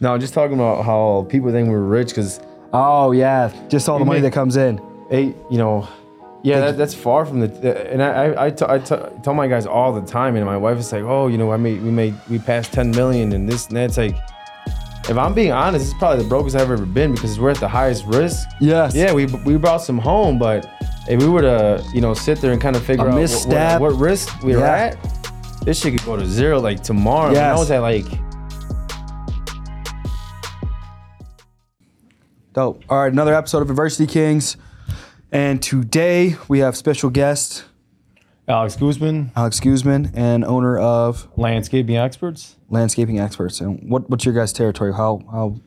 No, just talking about how people think we're rich because Oh yeah, just all the money that comes in. hey, you know, yeah, that, that's far from the. And I, I, I, t- I t- tell my guys all the time, and my wife is like, oh, you know, I made, we made, we passed 10 million, and this and that. It's like, if I'm being honest, it's probably the brokest I've ever been because we're at the highest risk. Yes. Yeah, we we brought some home, but if we were to, you know, sit there and kind of figure A out what- misstep. what, what risk we are Yeah. at, this shit could go to zero like tomorrow. And I Yes. was at like, Dope. All right, another episode of Adversity Kings, and today we have special guest Alex Guzman, Alex Guzman and owner of landscaping experts. Landscaping Experts. And what what's your guys' territory? How how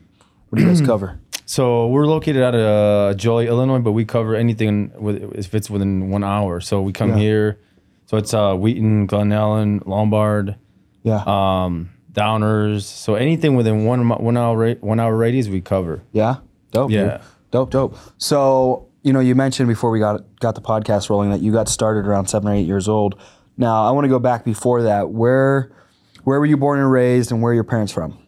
what do you guys cover? So we're located out of uh, Joliet, Illinois, but we cover anything with, if it's within one hour. So we come Yeah. here. So it's uh, Wheaton, Glen Ellyn, Lombard, Yeah. um, Downers. So anything within one mi- one hour ra- one hour radius, we cover. Yeah. Dope. dude. Yeah. Dope, dope. So, you know, you mentioned before we got got the podcast rolling that you got started around seven or eight years old. Now, I want to go back before that. Where where were you born and raised and where are your parents from?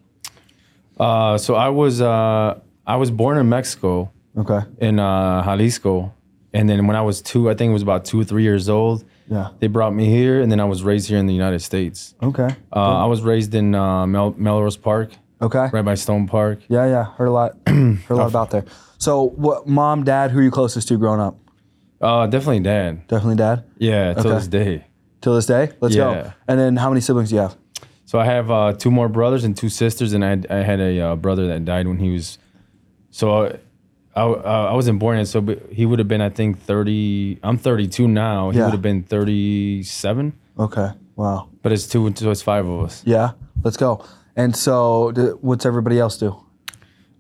Uh, so I was uh, I was born in Mexico Okay. in uh, Jalisco, and then when I was two, I think it was about two or three years old. Yeah. They brought me here, and then I was raised here in the United States. Okay. Uh, I was raised in uh, Mel- Melrose Park, Okay. right by Stone Park. Yeah, yeah. Heard a lot heard a lot about there. So, what mom, dad, who are you closest to growing up? Uh, definitely dad. Definitely dad. Yeah, till Okay. this day. Till this day? Let's go. Yeah. And then how many siblings do you have? So I have uh, two more brothers and two sisters, and I had, I had a uh, brother that died when he was. So I, I, uh, I wasn't born yet, so but he would have been I think thirty. I'm 32 now. He Yeah. would have been 37. Okay. Wow. But it's two, so it's five of us. Yeah. Let's go. And so, d- what's everybody else do?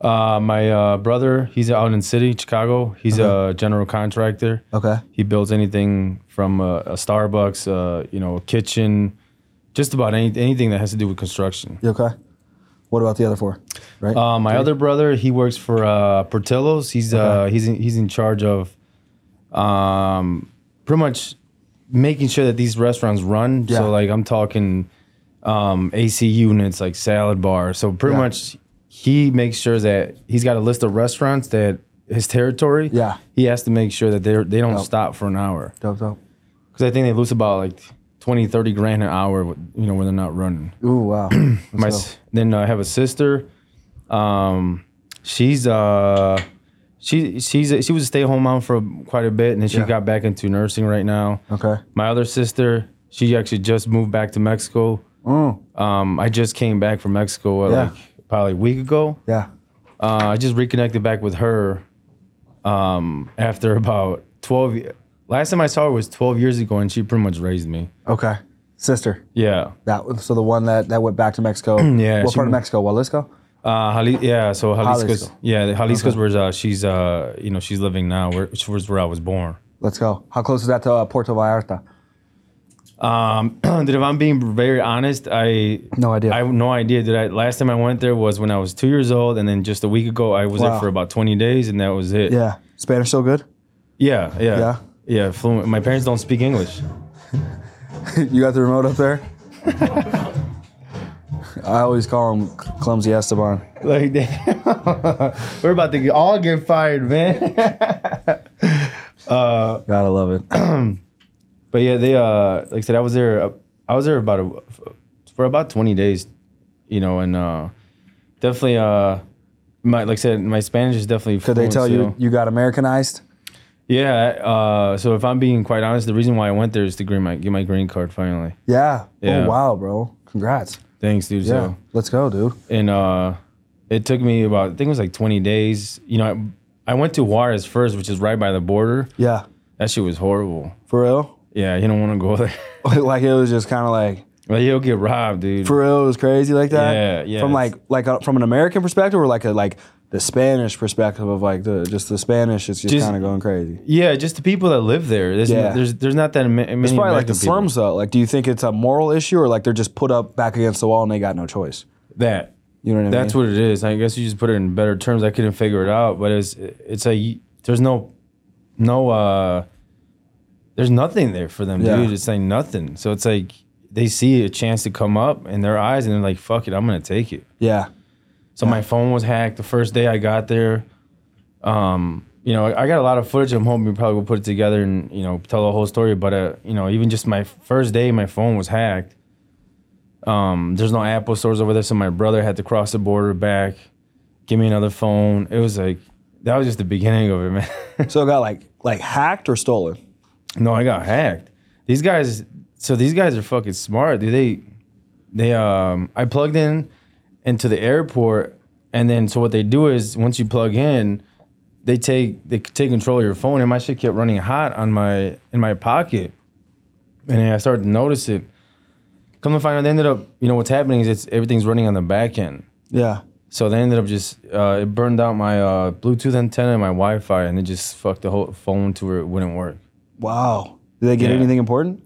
Uh, my uh, brother, he's out in city, Chicago. He's a general contractor. Okay. He builds anything from a, a Starbucks, uh, you know, a kitchen, just about any, anything that has to do with construction. You okay? What about the other four? Right. Uh, my other brother, he works for uh, Portillo's. He's uh, he's in, he's in charge of, um, pretty much making sure that these restaurants run. Yeah. So like I'm talking, um, AC units like salad bar. So pretty Yeah. much he makes sure that he's got a list of restaurants that his territory. Yeah. He has to make sure that they they don't Dope. stop for an hour dope, dope. because I think they lose about like 20, 30 grand an hour. You know when they're not running. Ooh, wow. My then I have a sister. Um, she's uh, she she's a, she was a stay at home mom for quite a bit, and then she Yeah. got back into nursing right now. Okay. My other sister, she actually just moved back to Mexico. Mm, Um, I just came back from Mexico uh, Yeah. like probably a week ago. yeah. Uh, I just reconnected back with her. Um, after about twelve. ye- Last time I saw her was twelve years ago, and she pretty much raised me. Okay. Sister. Yeah. That was- so the one that that went back to Mexico. Yeah, What part of Mexico? Jalisco. Uh, Jali- yeah, so Jalisco's, Jalisco. yeah, Jalisco's Okay. where uh, she's, uh, you know, she's living now, where, which was where I was born. Let's go. How close is that to uh, Puerto Vallarta? Um, dude, if I'm being very honest, I, No idea. I have no idea. Did I, last time I went there was when I was two years old, and then just a week ago, I was Wow. there for about 20 days, and that was it. yeah. Spanish so good? yeah, yeah, Yeah? yeah. fluent. My parents don't speak English. you got the remote up there? I always call him Clumsy Esteban. Like, damn. we're about to get, all get fired, man. Gotta love it. But yeah, they uh like I said, I was there. uh, I was there about a, for about twenty days, you know, and uh definitely uh my like I said, my Spanish is definitely. Could they fluent tell you you got Americanized? Yeah. Uh, so if I'm being quite honest, the reason why I went there is to green my get my green card finally. Yeah. Yeah. Oh wow, bro. Congrats. Thanks, dude. Yeah. So Let's go, dude. and uh, it took me about I think it was like twenty days. You know, I, I went to Juarez first, which is right by the border. Yeah. That shit was horrible. For real? Yeah, you don't want to go there. like it was just kind of like Like you'll get robbed, dude. for real. It was crazy like that. Yeah, yeah, From like like a, from an American perspective, or like a like the Spanish perspective of like the just the Spanish. It's just, Just- kind of going crazy. Yeah, just the people that live there. There's Yeah. there's there's not that ma- many. It's probably like the slums though. Like, do you think it's a moral issue or like they're just put up back against the wall and they got no choice? That You know what I that's mean? what it is. I guess you just put it in better terms. I couldn't figure it out, but it's it's a there's no no uh there's nothing there for them, Yeah. dude. It's like nothing. So it's like they see a chance to come up in their eyes and they're like, "Fuck it, I'm gonna take it." Yeah. So my phone was hacked the first day I got there. Um, you know, I got a lot of footage. I'm hoping we probably will put it together and you know tell the whole story. But uh, you know, even just my first day, my phone was hacked. Um, there's no Apple stores over there, so my brother had to cross the border back, give me another phone. It was like that was just the beginning of it, man. So it got like like hacked or stolen. No, I got hacked. These guys, so these guys are fucking smart. Dude. They, they, um, I plugged in into the airport, and then so what they do is once you plug in, they take they take control of your phone, and my shit kept running hot on my in my pocket, and then I started to notice it. Come to find out, they ended up, you know, what's happening is it's everything's running on the back end. Yeah. So they ended up just uh, it burned out my uh, Bluetooth antenna and my Wi-Fi, and it just fucked the whole phone to where it wouldn't work. Wow. Did they get Yeah. anything important?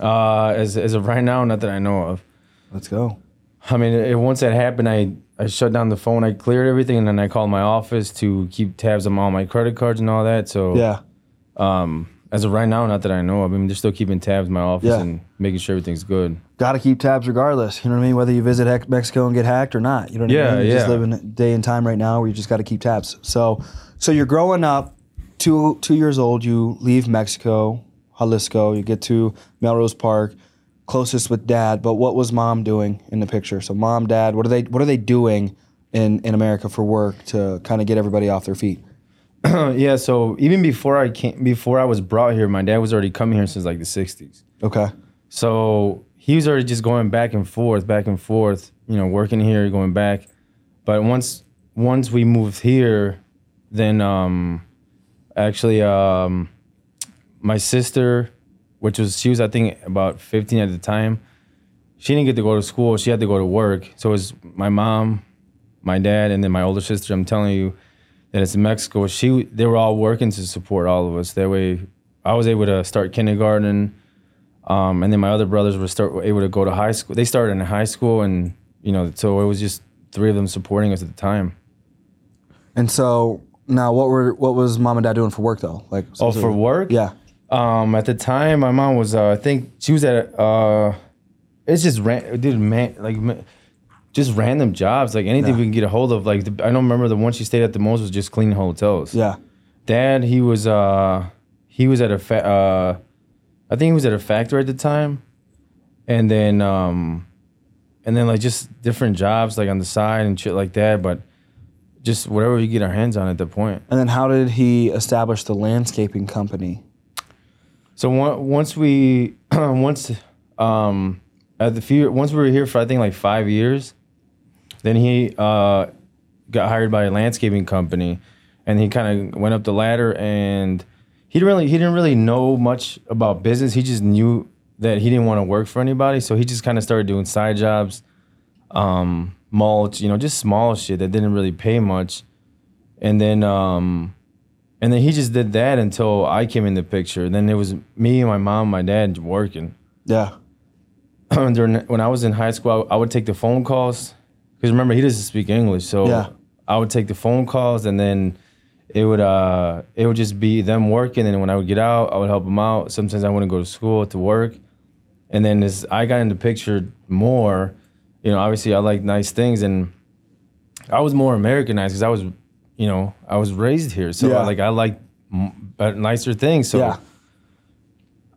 Uh, as as of right now, not that I know of. Let's go. I mean, it, once that happened, I I shut down the phone, I cleared everything, and then I called my office to keep tabs on all my credit cards and all that. So Yeah. um, as of right now, not that I know of. I mean, they're still keeping tabs in my office Yeah. and making sure everything's good. Got to keep tabs regardless. You know what I mean? Whether you visit Mexico and get hacked or not. You know what I Yeah, mean? You just yeah. live in a day and time right now where you just got to keep tabs. So, so you're growing up, two two years old. You leave Mexico, Jalisco. You get to Melrose Park, closest with dad. But what was mom doing in the picture? So mom, dad, what are they what are they doing in in America for work to kind of get everybody off their feet? yeah. So even before I came, before I was brought here, my dad was already coming here since like the '60s. Okay. So he was already just going back and forth, back and forth, you know, working here, going back. But once once we moved here, then um actually um my sister, which was she was I think about 15 at the time, she didn't get to go to school. She had to go to work. So it was my mom, my dad, and then my older sister. I'm telling you that it's in Mexico. She they were all working to support all of us. That way I was able to start kindergarten. Um, and then my other brothers were start were able to go to high school. They started in high school, and you know, so it was just three of them supporting us at the time. And so now, what were what was mom and dad doing for work though? Like, Oh, for work? Yeah. Um, at the time, my mom was, uh, I think she was at, uh, it's just ran, dude, man, like, ma- just random jobs, like anything Yeah. we can get a hold of. Like, the, I don't remember the one she stayed at the most was just cleaning hotels. Yeah. Dad, he was, uh, he was at a, fa- uh, I think he was at a factory at the time, and then, um, and then like just different jobs like on the side and shit like that, but just whatever we get our hands on at the point. And then how did he establish the landscaping company? So on- once we once um at the few once we were here for I think like five years, then he uh got hired by a landscaping company, and he kind of went up the ladder and he didn't really he didn't really know much about business. He just knew that he didn't want to work for anybody, so he just kind of started doing side jobs, um, mulch, you know, just small shit that didn't really pay much, and then um and then he just did that until I came in the picture. Then it was me, and my mom, my dad working. Yeah. During when I was in high school, I, I would take the phone calls because remember he doesn't speak English, so Yeah. I would take the phone calls, and then it would uh it would just be them working. And when I would get out, I would help them out. Sometimes I wouldn't go to school to work, and then as I got in the picture more, you know, obviously I like nice things, and I was more Americanized because I was, you know, I was raised here, so Yeah. like I like m- nicer things. So yeah.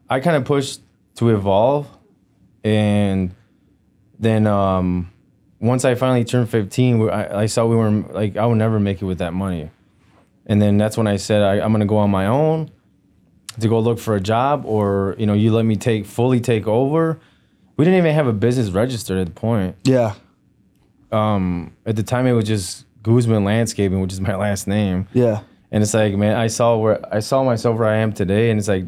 I kind of pushed to evolve, and then um, once I finally turned 15, I, I saw we were like I would never make it with that money, and then that's when I said I, I'm gonna go on my own to go look for a job, or you know, you let me take fully take over. We didn't even have a business registered at the point. Yeah. Um, at the time, it was just Guzman Landscaping, which is my last name. Yeah. And it's like, man, I saw where I saw myself where I am today, and it's like,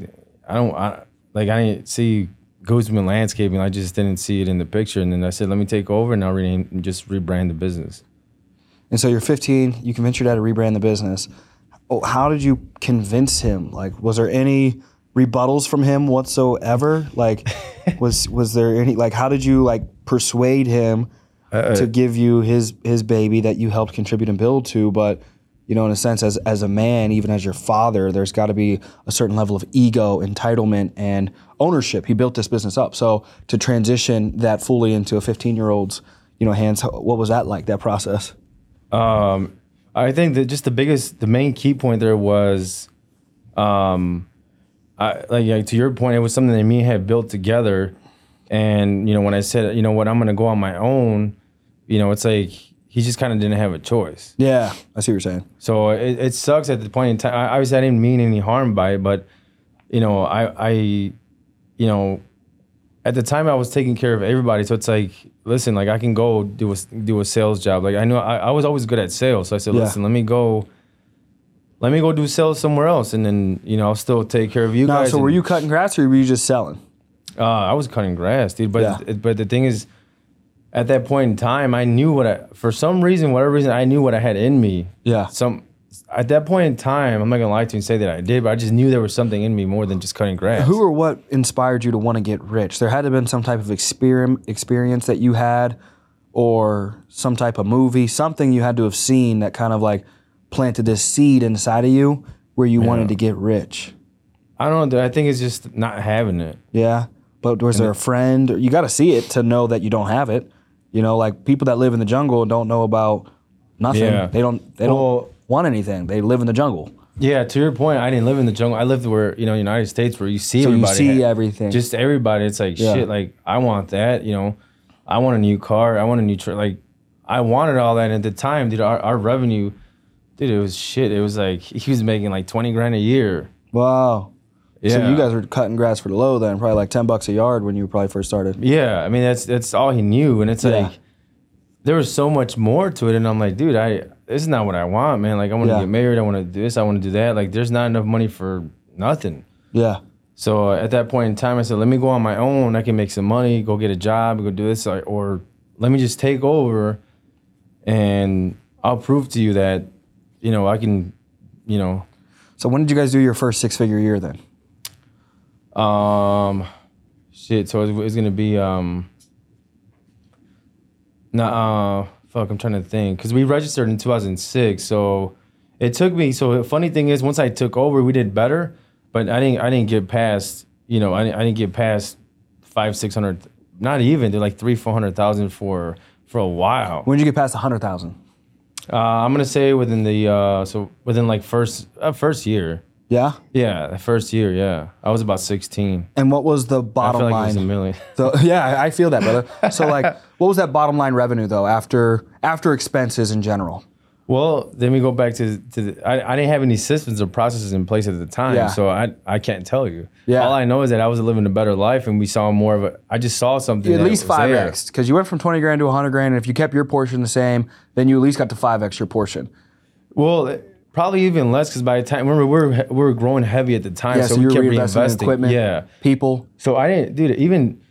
I don't, I, like, I didn't see Guzman Landscaping. I just didn't see it in the picture, and then I said, let me take over and I'll rename, and just rebrand the business. And so you're 15. You convinced your dad to rebrand the business. Oh, how did you convince him? Like, was there any rebuttals from him whatsoever? Like, was was there any like? How did you like persuade him to give you his his baby that you helped contribute and build to? But you know, in a sense, as as a man, even as your father, there's got to be a certain level of ego, entitlement, and ownership. He built this business up, so to transition that fully into a 15 year old's you know hands, what was that like? That process? Um, I think that just the biggest, the main key point there was, um, I like, like to your point, it was something that me had built together, and you know when I said, you know what, I'm gonna go on my own, you know, it's like he just kind of didn't have a choice. Yeah, I see what you're saying. So it, it sucks at the point in time. I, obviously, I didn't mean any harm by it, but you know, I, I, you know, at the time I was taking care of everybody. So it's like, listen, like I can go do a do a sales job. Like I know I, I was always good at sales. So I said, Yeah. listen, let me go. Let me go do sales somewhere else, and then you know I'll still take care of you Now, guys. so were and- you cutting grass or were you just selling? uh, I was cutting grass, dude. But Yeah. but the thing is, at that point in time, I knew what I for some reason, whatever reason, I knew what I had in me. Yeah. Some at that point in time, I'm not gonna lie to you and say that I did, but I just knew there was something in me more than just cutting grass. Who or what inspired you to want to get rich? There had to have been some type of exper- experience that you had, or some type of movie, something you had to have seen that kind of like planted this seed inside of you where you wanted to get rich. I don't know. dude. I think it's just not having it. Yeah. But was there a friend? You got to see it to know that you don't have it. You know, like people that live in the jungle and don't know about nothing. Yeah. They don't. They Well- don't want anything. They live in the jungle. Yeah, to your point, I didn't live in the jungle. I lived where you know, United States, where you see So you everybody. see ha- everything. Just everybody. It's like Yeah. shit. Like I want that. You know, I want a new car. I want a new truck. Like I wanted all that. And at the time, dude, our, our revenue, dude, it was shit. It was like he was making like twenty grand a year. Wow. Yeah. So you guys were cutting grass for the low then, probably like ten bucks a yard when you probably first started. Yeah, I mean that's that's all he knew, and it's Yeah. like there was so much more to it, and I'm like, dude, I this is not what I want, man. Like I want to Yeah. get married, I want to do this, I want to do that. Like there's not enough money for nothing. Yeah. So uh, at that point in time, I said, let me go on my own. I can make some money, go get a job, go do this, or, or let me just take over, and I'll prove to you that you know I can, you know, So when did you guys do your first six figure year then? Um, shit. So it's, it's gonna be um. Nah, uh, fuck. I'm trying to think because we registered in 2006. So it took me. So the funny thing is, once I took over, we did better, but I didn't. I didn't get past. You know, I I didn't get past five, six hundred. Not even. They're like three, four hundred thousand for for a while. When did you get past a hundred thousand? Uh, I'm gonna say within the uh, so within like first uh, first year. Yeah. Yeah, the first year. Yeah, I was about 16. And what was the I bottom feel like it was a line? million. So yeah, I I feel that, brother. So like, what was that bottom line revenue though after after expenses in general? Well, then we go back to to the, I, I didn't have any systems or processes in place at the time, Yeah. so I I can't tell you. Yeah. All I know is that I was living a better life, and we saw more of a. I just saw something. At that least was five there. x because you went from twenty grand to hundred grand, and if you kept your portion the same, then you at least got to five x your portion. Well, it- probably even less because by the time remember we were we were growing heavy at the time, Yeah, so, so, we you were kept reinvesting in reinvesting. equipment, Yeah. people. So I didn't, dude. Even,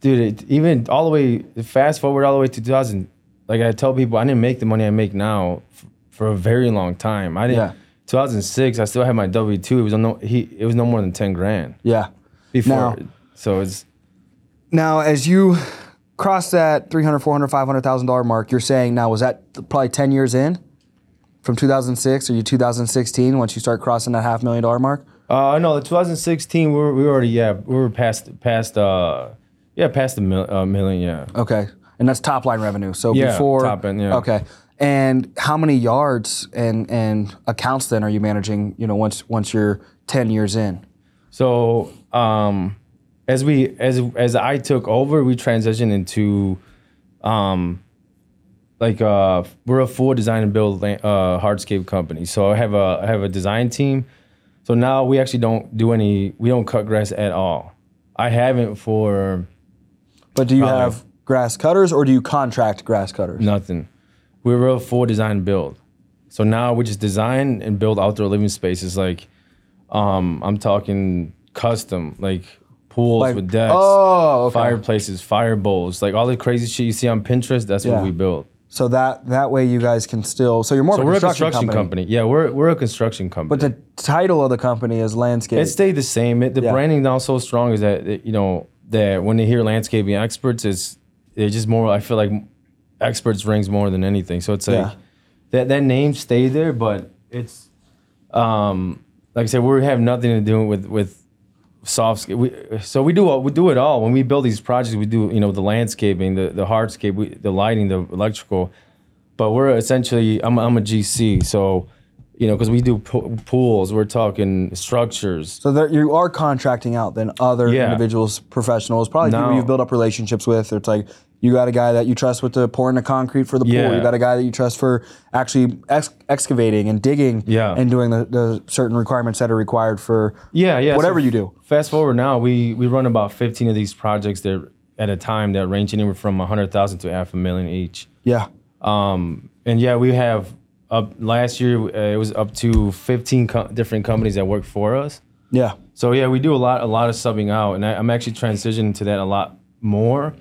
dude, it, even all the way fast forward all the way to 2000. Like I tell people, I didn't make the money I make now f- for a very long time. I didn't. Yeah. 2006, I still had my W two. It was no he. It was no more than 10 grand Yeah. before. Now- so it's Now, as you cross that 300, 400, 500,000 dollar mark, you're saying now was that probably 10 years in from 2006 or you 2016 once you start crossing that half million dollar mark? uh no, the 2016 we were we were already yeah we were past past uh yeah past the mil, uh, million yeah. Okay. And that's top line revenue. So Yeah, before top end, yeah. Okay. And how many yards and and accounts then are you managing, you know, once once you're 10 years in? So um, as we as as I took over, we transitioned into um, like uh, we're a full design and build uh, hardscape company. So I have a I have a design team. So now we actually don't do any we don't cut grass at all. I haven't for But do you have grass cutters or do you contract grass cutters? nothing. We're a full design build. So now we just design and build outdoor living spaces. Like um, I'm talking custom, like pools Like- with decks. Oh, okay. fireplaces, fire bowls, like all the crazy shit you see on Pinterest. That's Yeah. what we built. So that that way you guys can still so you're more So of a we're a construction, company. company. Yeah, we're we're a construction company. But the title of the company is landscape. it stayed the same. It, the Yeah. branding now so strong is that it- you know that when they hear landscaping experts, is it's just more. I feel like experts rings more than anything. So it's like Yeah. that that name stayed there, but it's um like I said, we have nothing to do with with soft sk- we, so we do all- we do it all when we build these projects we do you know the landscaping the the hardscape we, the lighting the electrical but we're essentially I'm I'm a GC, so you know because we do po- pools, we're talking structures. So there, you are contracting out then other Yeah. individuals, professionals, probably people you've built up relationships with. It's like you got a guy that you trust with the pouring the concrete for the pool. You got a guy that you trust for actually ex- excavating and digging Yeah. and doing the, the certain requirements that are required for Yeah, yeah. whatever so you do. Fast forward now, we we run about 15 of these projects that at a time that range anywhere from 100,000 to half a million each. Yeah. Um, and yeah, we have up last year uh, it was up to 15 co- different companies that work for us. Yeah. So yeah, we do a lot a lot of subbing out, and I, I'm actually transitioning to that a lot more.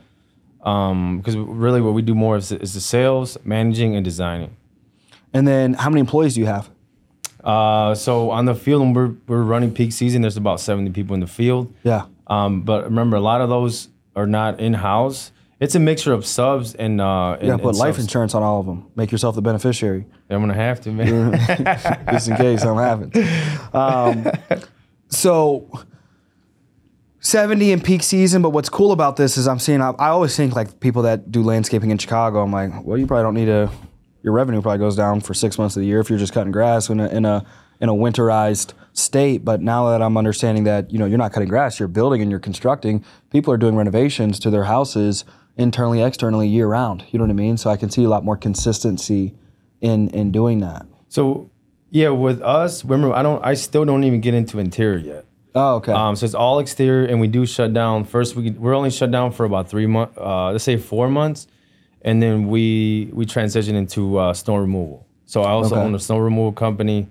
Because really, what we do more is, is the sales, managing, and designing. And then how many employees do you have? Uh, so on the field, when we're, we're running peak season, there's about 70 people in the field. Yeah. Um, but remember, a lot of those are not in house. It's a mixture of subs and uh, and, put life subs. insurance on all of them. Make yourself the beneficiary, I'm gonna have to, man. just in case something happens. Um, so, 70 in peak season, but what's cool about this is I'm seeing, I, I always think like people that do landscaping in Chicago, I'm like, well, you probably don't need a, your revenue probably goes down for six months of the year if you're just cutting grass in a, in a, in a winterized state. But now that I'm understanding that, you know, you're not cutting grass, you're building and you're constructing, people are doing renovations to their houses internally, externally year round. You know what I mean? So I can see a lot more consistency in, in doing that. so yeah, with us, remember, I don't, I still don't even get into interior yet. Oh, okay. Um, so it's all exterior, and we do shut down. First, we we're only shut down for about three months. Uh, let's say four months, and then we we transition into uh, snow removal. So I also Okay. own a snow removal company,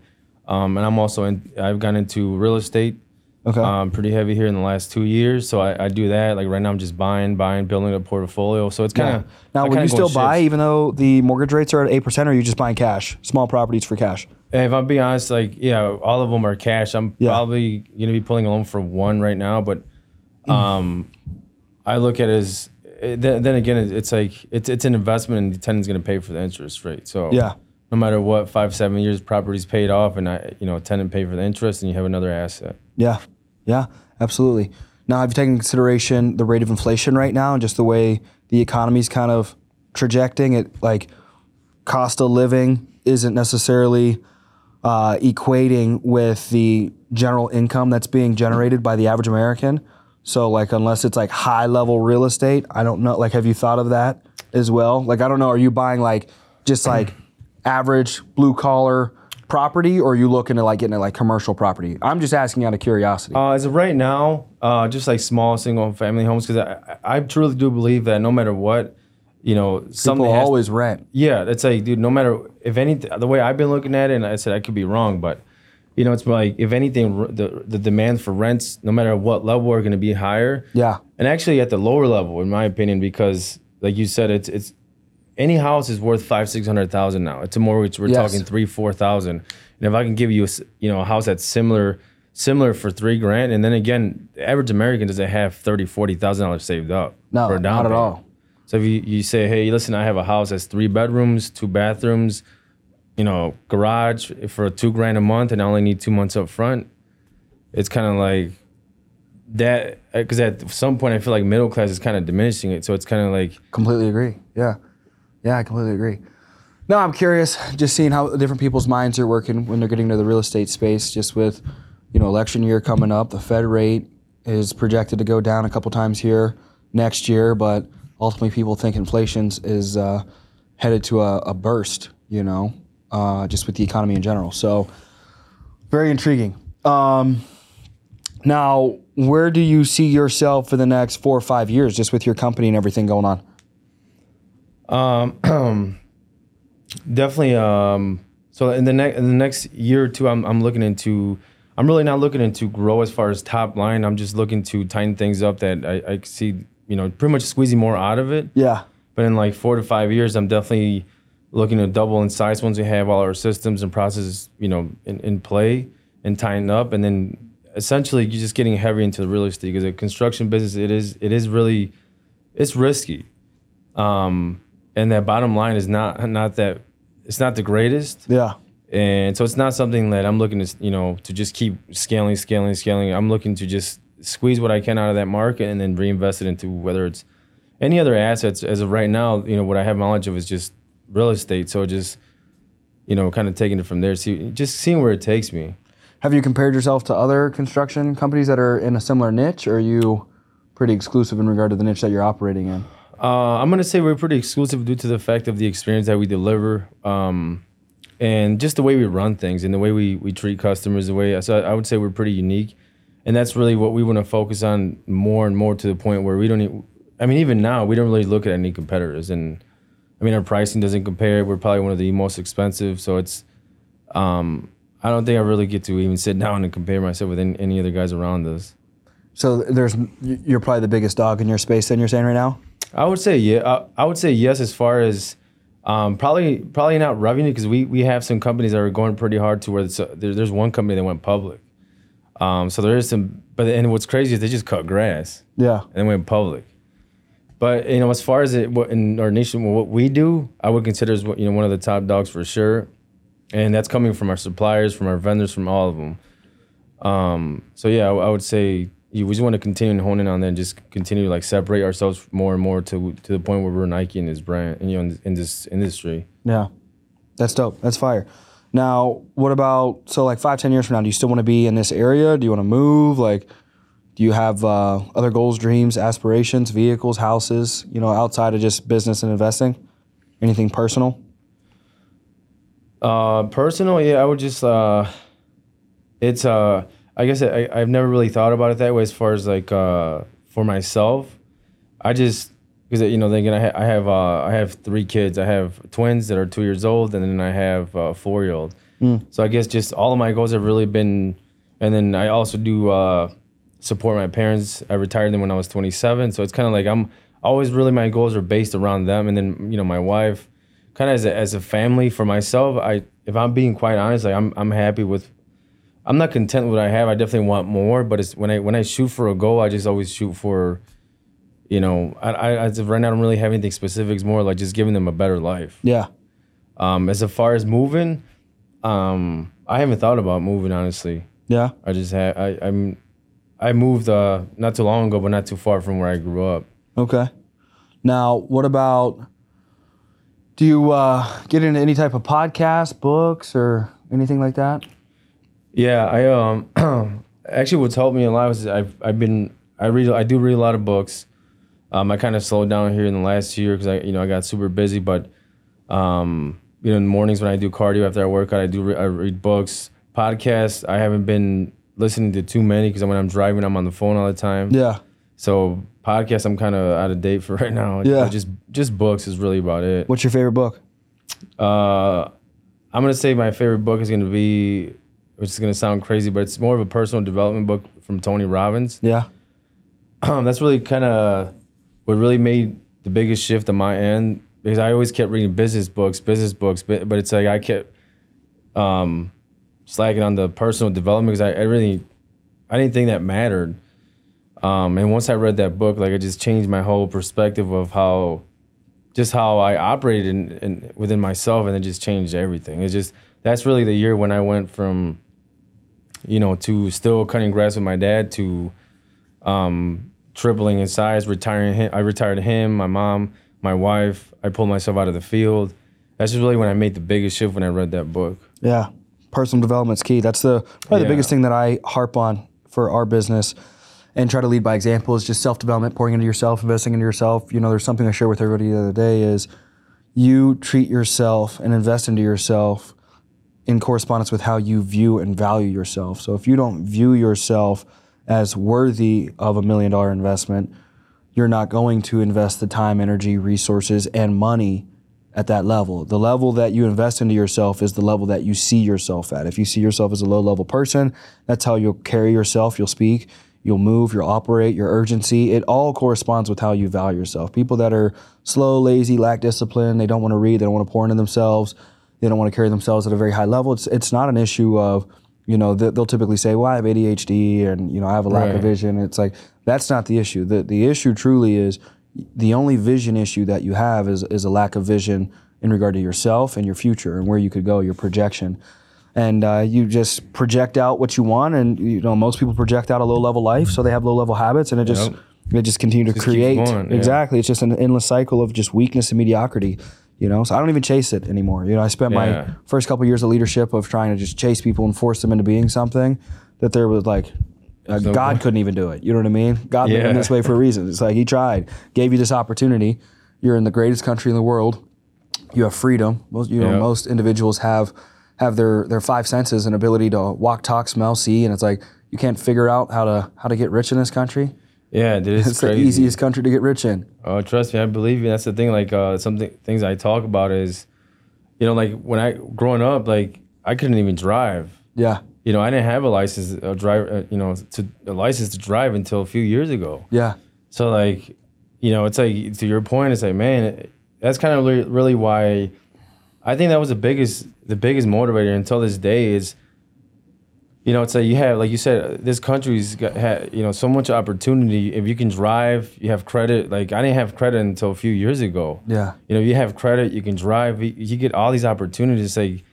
um, and I'm also in. I've gone into real estate. Okay. Um, pretty heavy here in the last two years, so I, I do that. Like right now, I'm just buying, buying, building a portfolio. So it's kind of now, will you still buy even though the mortgage rates are at 8%, or are you just buying cash, small properties for cash? If I'm being honest, like yeah, all of them are cash. I'm Yeah. probably gonna be pulling a loan for one right now, but um, I look at it as eh, then, then again, it- it's like it's it's an investment, and the tenant's gonna pay for the interest rate. So Yeah. no matter what, five seven years, property's paid off, and I you know tenant pay for the interest, and you have another asset. Yeah, yeah, absolutely. Now, have you taken into consideration the rate of inflation right now and just the way the economy's kind of trajecting? It like cost of living isn't necessarily uh, equating with the general income that's being generated by the average American. So, like, unless it's like high level real estate, I don't know. Like, have you thought of that as well? Like, I don't know. Are you buying like just like average blue collar property, or are you looking at like getting at like commercial property? I'm just asking out of curiosity. Uh, as of right now, uh, just like small single family homes, because I I truly do believe that no matter what, you know, something People always rent. Yeah, it's like, dude, no matter if anything, the way I've been looking at it, and I said I could be wrong, but you know, it's like if anything, the the demand for rents, no matter what level, are going to be higher. Yeah. and actually at the lower level, in my opinion, because like you said, it's it's any house is worth five six hundred thousand now. It's a mortgage. We're Yes. talking three four thousand, and if I can give you a you know a house that's similar similar for three grand, and then again, the average American doesn't have thirty forty thousand dollars saved up No, for a down not at all. So if you, you say, hey, listen, I have a house that's three bedrooms, two bathrooms, you know, garage for two grand a month, and I only need two months up front, it's kind of like that. Uh, because at some point, I feel like middle class is kind of diminishing it. So it's kind of like, Completely agree. Yeah. Yeah, I completely agree. No, I'm curious, just seeing how different people's minds are working when they're getting to the real estate space, just with, you know, election year coming up. The Fed rate is projected to go down a couple times here next year, but ultimately people think inflation's is uh, headed to a, a burst, you know, uh, just with the economy in general. So very intriguing. Um, now, where do you see yourself for the next four or five years, just with your company and everything going on? um, definitely. Um, so in the next in the next year or two, I'm I'm looking into. I'm really not looking into grow as far as top line. I'm just looking to tighten things up that I, I see, you know, pretty much squeezing more out of it. Yeah. But in like four to five years, I'm definitely looking to double in size once we have all our systems and processes, you know, in, in play and tighten up. And then essentially you're just getting heavy into the real estate because the construction business, it is, it is really, it's risky. Um, and that bottom line is not, not that, it's not the greatest. Yeah. And so it's not something that I'm looking to, you know, to just keep scaling, scaling, scaling. I'm looking to just squeeze what I can out of that market and then reinvest it into whether it's any other assets. As of right now, you know, what I have knowledge of is just real estate. So just you know, kind of taking it from there. See, just seeing where it takes me. Have you compared yourself to other construction companies that are in a similar niche, or are you pretty exclusive in regard to the niche that you're operating in? Uh, I'm gonna say we're pretty exclusive due to the fact of the experience that we deliver, um, and just the way we run things and the way we we treat customers. The way so I would say we're pretty unique, and that's really what we want to focus on more and more to the point where we don't. Even, I mean, even now we don't really look at any competitors, and I mean our pricing doesn't compare. We're probably one of the most expensive, so it's. Um, I don't think I really get to even sit down and compare myself with any, any other guys around us. So there's you're probably the biggest dog in your space. Then you're saying right now. I would say yeah. I, I would say yes as far as um, probably probably not revenue because we we have some companies that are going pretty hard to where uh, there, there's one company that went public. Um, so there is some, but and what's crazy is they just cut grass. Yeah. And went public. But you know, as far as it what in our nation, what we do, I would consider as you know one of the top dogs for sure and that's coming from our suppliers, from our vendors, from all of them. Um, so yeah, I, I, would say we just want to continue honing on that and just continue to like separate ourselves more and more to to the point where we're Nike in this brand, and you know, in, in this industry. Yeah, that's dope. That's fire. Now, what about so like five, ten years from now? Do you still want to be in this area? Do you want to move? Like, do you have uh, other goals, dreams, aspirations, vehicles, houses? You know, outside of just business and investing, anything personal? Uh, personal, yeah, I would just uh, it's uh, I guess I I've never really thought about it that way as far as like uh for myself. I just because you know again I, ha- I have uh I have three kids. I have twins that are two years old, and then I have a four year old. Mm. So I guess just all of my goals have really been, and then I also do uh support my parents. I retired them when I was 27, so it's kind of like I'm always really my goals are based around them, and then you know my wife kind of as a, as a family for myself, I if I'm being quite honest, like I'm I'm happy with. I'm not content with what I have. I definitely want more, but it's when I when I shoot for a goal, I just always shoot for, you know, I, I as of right now I don't really have anything specific. It's more like just giving them a better life. Yeah. Um, as far as moving, um, I haven't thought about moving honestly. Yeah. I just had I I'm I moved uh not too long ago, but not too far from where I grew up. Okay. Now, what about do you uh, get into any type of podcast, books, or anything like that? Yeah, I um actually what's helped me a lot is I've I've been I read I do read a lot of books. Um, I kind of slowed down here in the last year because I you know I got super busy, but um, you know in the mornings when I do cardio after I work out, I do re- I read books, podcasts. I haven't been listening to too many because when I'm driving, I'm on the phone all the time. Yeah. So podcasts, I'm kind of out of date for right now. Yeah. Just just books is really about it. What's your favorite book? Uh, I'm gonna say my favorite book is gonna be, which is gonna sound crazy, but it's more of a personal development book from Tony Robbins. Yeah. Um, that's really kind of what really made the biggest shift on my end because I always kept reading business books, business books, but, but it's like I kept um, slacking on the personal development because I, I really I didn't think that mattered. Um, and once I read that book, like it just changed my whole perspective of how, just how I operated in, in, within myself, and it just changed everything. It's just that's really the year when I went from, you know, to still cutting grass with my dad to, um, tripling in size, retiring him. I retired him, my mom, my wife. I pulled myself out of the field. That's just really when I made the biggest shift when I read that book. Yeah, personal development's key. That's the probably yeah. the biggest thing that I harp on for our business and try to lead by example is just self development, pouring into yourself, investing into yourself. You know, there's something I share with everybody the other day is you treat yourself and invest into yourself in correspondence with how you view and value yourself. So if you don't view yourself as worthy of a million dollar investment, you're not going to invest the time, energy, resources, and money at that level. The level that you invest into yourself is the level that you see yourself at. If you see yourself as a low level person, that's how you'll carry yourself, you'll speak you'll move, you'll operate, your urgency. It all corresponds with how you value yourself. People that are slow, lazy, lack discipline, they don't want to read, they don't want to pour into themselves, they don't want to carry themselves at a very high level. It's it's not an issue of you know they'll typically say, "Well, I have ADHD and you know I have a lack right. of vision." It's like that's not the issue. the The issue truly is the only vision issue that you have is is a lack of vision in regard to yourself and your future and where you could go, your projection and uh, you just project out what you want and you know most people project out a low level life so they have low level habits and it just yep. they just continue to just create going, exactly it's just an endless cycle of just weakness and mediocrity You know, so I don't even chase it anymore. You know, I spent my first couple years of leadership of trying to just chase people and force them into being something that there was like uh, no God point. couldn't even do it. You know what I mean? God made him this way for a reason. It's like he tried, gave you this opportunity. You're in the greatest country in the world. You have freedom. Most you know Yeah. most individuals have have their their five senses and ability to walk, talk, smell, see, and it's like you can't figure out how to how to get rich in this country. Yeah, dude, it's, It's the easiest country to get rich in. Oh, trust me, I believe you. That's the thing. Like, uh, something things I talk about is, you know, like when I growing up, like I couldn't even drive. Yeah, You know, I didn't have a license, a drive, uh, you know, to a license to drive until a few years ago. yeah, So like, you know, it's like to your point, it's like, man, it- that's kind of really, really why I think that was the biggest, the biggest motivator until this day is, you know, it's like you have, like you said, this country's got, had, you know, so much opportunity. If you can drive, you have credit. Like I didn't have credit until a few years ago. yeah, You know, you have credit, you can drive, you, you get all these opportunities. Like,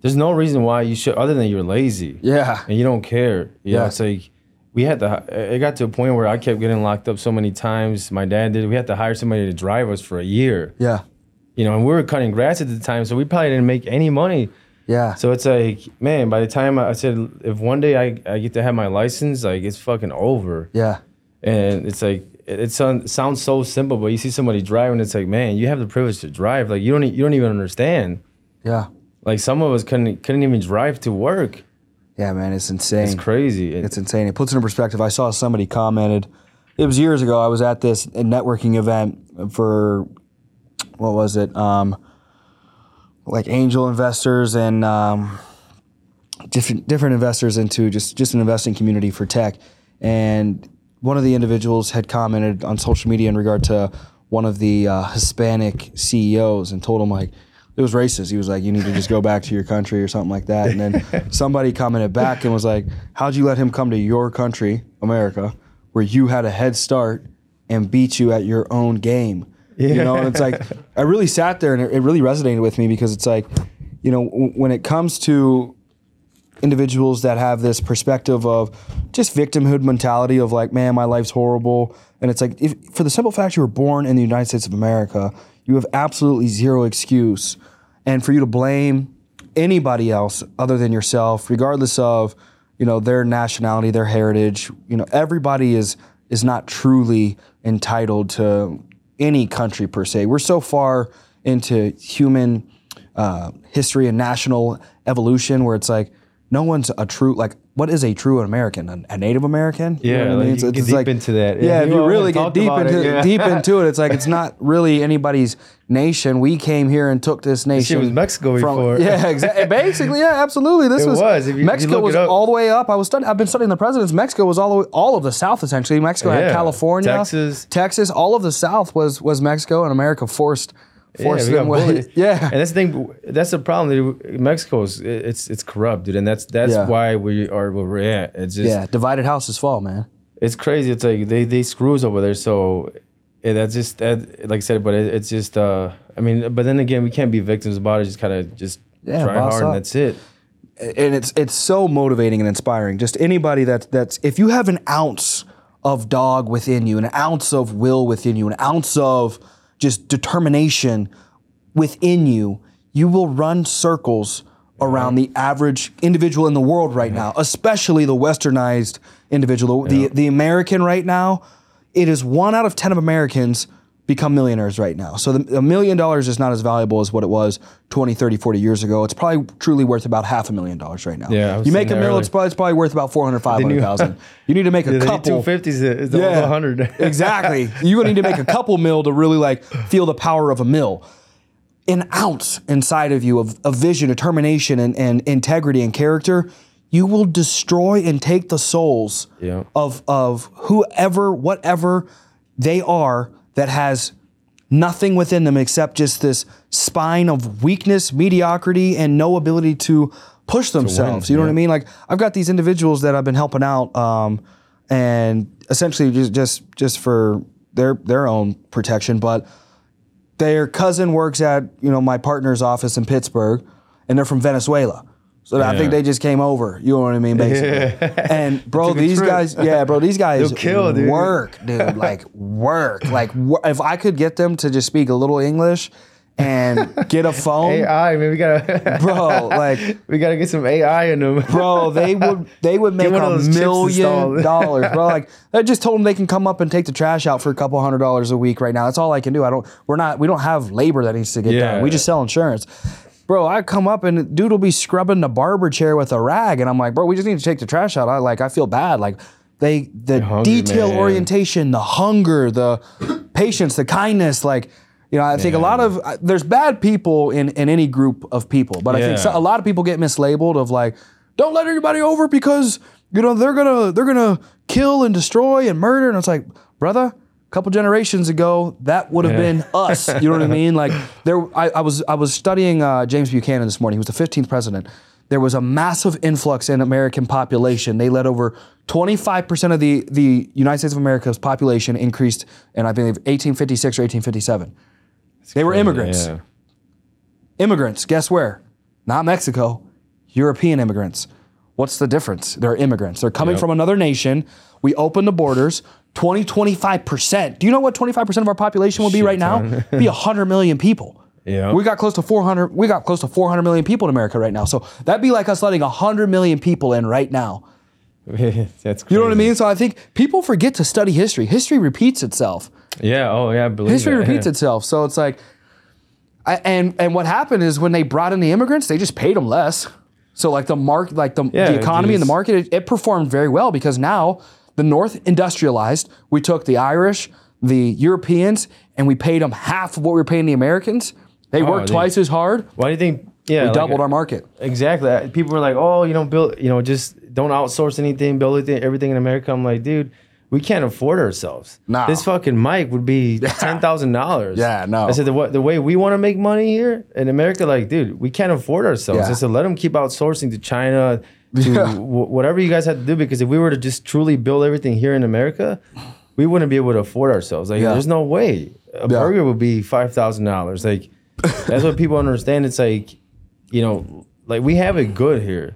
there's no reason why you should, other than you're lazy yeah, and you don't care. You know, Yeah. it's like we had to. It got to a point where I kept getting locked up so many times. My dad did. We had to hire somebody to drive us for a year. yeah, You know, and we were cutting grass at the time, so we probably didn't make any money. Yeah. So it's like, man, by the time I I said, if one day I, I get to have my license, like it's fucking over. Yeah, And it's like it, it sound, sounds so simple, but you see somebody driving, it's like, man, you have the privilege to drive. Like you don't you don't even understand. yeah, Like some of us couldn't couldn't even drive to work. yeah, man, it's insane. It's crazy. It- It's insane. It puts it in perspective. I saw somebody commented. It was years ago. I was at this networking event for what was it? Um, like angel investors and um, different different investors into just just an investing community for tech. And one of the individuals had commented on social media in regard to one of the uh, Hispanic CEOs and told him like it was racist. He was like, "You need to just go back to your country" or something like that. And then somebody commented back and was like, "How'd you let him come to your country, America, where you had a head start and beat you at your own game?" You know, and it's like I really sat there and it, it really resonated with me because it's like, you know, w- when it comes to individuals that have this perspective of just victimhood mentality of like, man, my life's horrible. And it's like, if, for the simple fact you were born in the United States of America, you have absolutely zero excuse. And for you to blame anybody else other than yourself, regardless of, you know, their nationality, their heritage, you know, everybody is is not truly entitled to any country per se. We're so far into human uh, history and national evolution where it's like no one's a true like what is a true American a, a Native American You know Yeah, what I like, mean? you can get deep into that. yeah, Yeah, if you you really get deep into it, yeah. deep into it it's like it's not really anybody's nation we came here and took this nation She was Mexico from- before. yeah exactly basically yeah absolutely this It was, was, you- Mexico was all the way up I was studying I've been studying the presidents Mexico was all the way, all of the south essentially Mexico had California Texas. Texas all of the south was was Mexico and America forced forced we got them bullied. yeah and that's the thing. That's the problem. Mexico's it's it's corrupt, dude, and that's that's Yeah. why we are where we're at. It's just Yeah, divided houses fall, man. it's crazy. It's like they they screw us over there. So yeah, that's just that. Like I said, but it, it's just. uh I mean, but then again, we can't be victims about it. Just kind of just Yeah, try hard, up. and that's it. And it's it's so motivating and inspiring. Just anybody that that's if you have an ounce of dog within you, an ounce of will within you, an ounce of just determination within you, you will run circles around the average individual in the world right now, especially the westernized individual. The the American right now, it is one out of ten of Americans become millionaires right now. So the, a million dollars is not as valuable as what it was 20, 30, 40 years ago. It's probably truly worth about half a million dollars right now. Yeah, you make a saying that mil, it's probably, it's probably worth about 400, 500,000. You need to make a The couple. two fifties is the Yeah, hundred. exactly. You're need to make a couple mil to really like feel the power of a mill. An ounce inside of you of, of vision, determination, and, and integrity and character, you will destroy and take the souls Yeah. of of whoever, whatever they are that has nothing within them except just this spine of weakness, mediocrity, and no ability to push themselves. you know what I mean? Like I've got these individuals that I've been helping out, um, and essentially just just just for their their own protection, but their cousin works at you know my partner's office in Pittsburgh, and they're from Venezuela. So I think they just came over. You know what I mean, basically. And bro, these trip. guys, yeah, bro, these guys They'll kill, dude. work, dude. Like work. Like wor- if I could get them to just speak a little English and get a phone, AI, man, we gotta, bro. Like, we gotta get some AI in them, bro, they would they would make a million dollars, bro. Like, I just told them they can come up and take the trash out for a couple hundred dollars a week right now. That's all I can do. I don't. We're not. We don't have labor that needs to get Yeah. done. We just sell insurance. Bro, I come up and dude will be scrubbing the barber chair with a rag, and I'm like, bro, we just need to take the trash out. I like, I feel bad. Like, they the hungry, detail man. orientation, the hunger, the patience, the kindness, like. You know, I think a lot of uh, there's bad people in in any group of people, but I think so, a lot of people get mislabeled of like, don't let anybody over because you know they're gonna they're gonna kill and destroy and murder, and it's like, brother, couple generations ago that would have Yeah. been us. You know what I mean? Like there, I, I was I was studying uh, James Buchanan this morning. He was the 15th president. There was a massive influx in American population. They led over 25% of the the United States of America's population increased and I believe 1856 or 1857. They were immigrants Yeah. immigrants, guess where? Not Mexico, European immigrants. What's the difference? They're immigrants. They're coming Yep. from another nation. We open the borders. 20, 25%. Do you know what 25% of our population will be Shit right now? ton. Be 100 million people. Yeah. We got close to 400 we got close to 400 million people in America right now. So that'd be like us letting 100 million people in right now. That's crazy. You know what I mean? So I think people forget to study history. History repeats itself. Yeah. Oh, yeah. I believe History that. repeats itself. So it's like, I, and and what happened is when they brought in the immigrants, they just paid them less. So like the mark, like the, Yeah, the economy and the market, it, it performed very well because now the North industrialized. We took the Irish, the Europeans, and we paid them half of what we were paying the Americans. They oh, worked they- twice as hard. Why do you think? Yeah. We like, doubled our market. Exactly. People were like, "Oh, you don't build, you know, just don't outsource anything, build everything, everything in America." I'm like, dude, we can't afford ourselves. No. This fucking mic would be ten thousand dollars. Yeah, no. I said the the way we want to make money here in America, like, dude, we can't afford ourselves. Yeah. I said, let them keep outsourcing to China, to Yeah. wh- whatever you guys have to do. Because if we were to just truly build everything here in America, we wouldn't be able to afford ourselves. Like, Yeah. there's no way a burger would be five thousand dollars. Like, that's what people understand. It's like, you know, like we have it good here.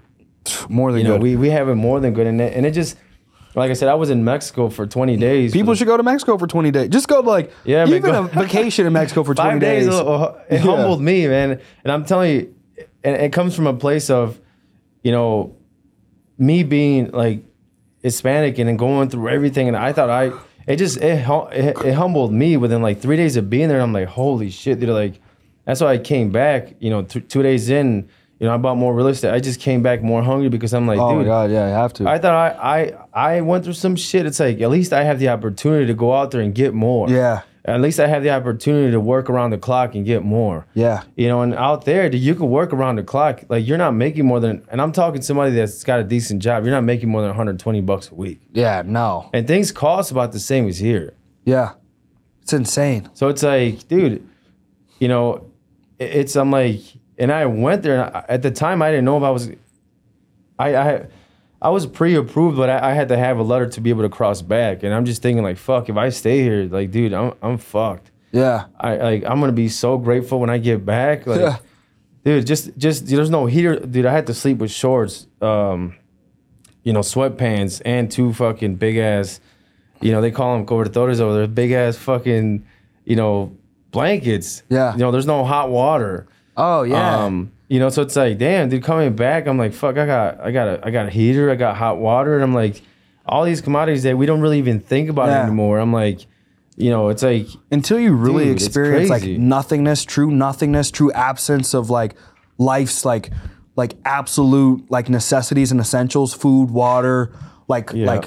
More than You know, good. we, we have it more than good, and it, and it just, like I said, I was in Mexico for 20 days. People should go to Mexico for 20 days. Just go like Yeah, even go- a vacation in Mexico for 20 five days. days. uh, It Yeah. humbled me, man. And I'm telling you, and it comes from a place of, you know, me being like Hispanic and then going through everything, and I thought I, it just it hum- it, it humbled me within like three days of being there. I'm like, holy shit, dude! Like, that's why I came back. You know, th- two days in, you know, I bought more real estate. I just came back more hungry because I'm like, Oh my dude, god, yeah, I have to. I thought I, I I went through some shit. It's like at least I have the opportunity to go out there and get more. Yeah. At least I have the opportunity to work around the clock and get more. yeah. You know, and out there, you can work around the clock. Like you're not making more than, and I'm talking to somebody that's got a decent job. You're not making more than 120 bucks a week, Yeah, no. and things cost about the same as here. Yeah. It's insane. So it's like, dude, you know, it's I'm like, and I went there, and I, at the time I didn't know if I was, I I, I was pre-approved, but I, I had to have a letter to be able to cross back, and I'm just thinking like, fuck, if I stay here, like, dude, I'm I'm fucked. Yeah. I like I'm gonna be so grateful when I get back, like, Yeah. dude, just just there's no heater, dude. I had to sleep with shorts, um, you know, sweatpants, and two fucking big ass, you know, they call them cobertores over there, big ass fucking, you know, blankets. Yeah. You know, there's no hot water. Oh yeah. Um, you know, so it's like, damn, dude, coming back, I'm like, fuck, I got, I got a, I got a heater, I got hot water, and I'm like, all these commodities that we don't really even think about Yeah. anymore. I'm like, you know, it's like, Until you really Dude, experience like nothingness, true nothingness, true absence of like life's like like absolute like necessities and essentials, food, water, like Yeah. like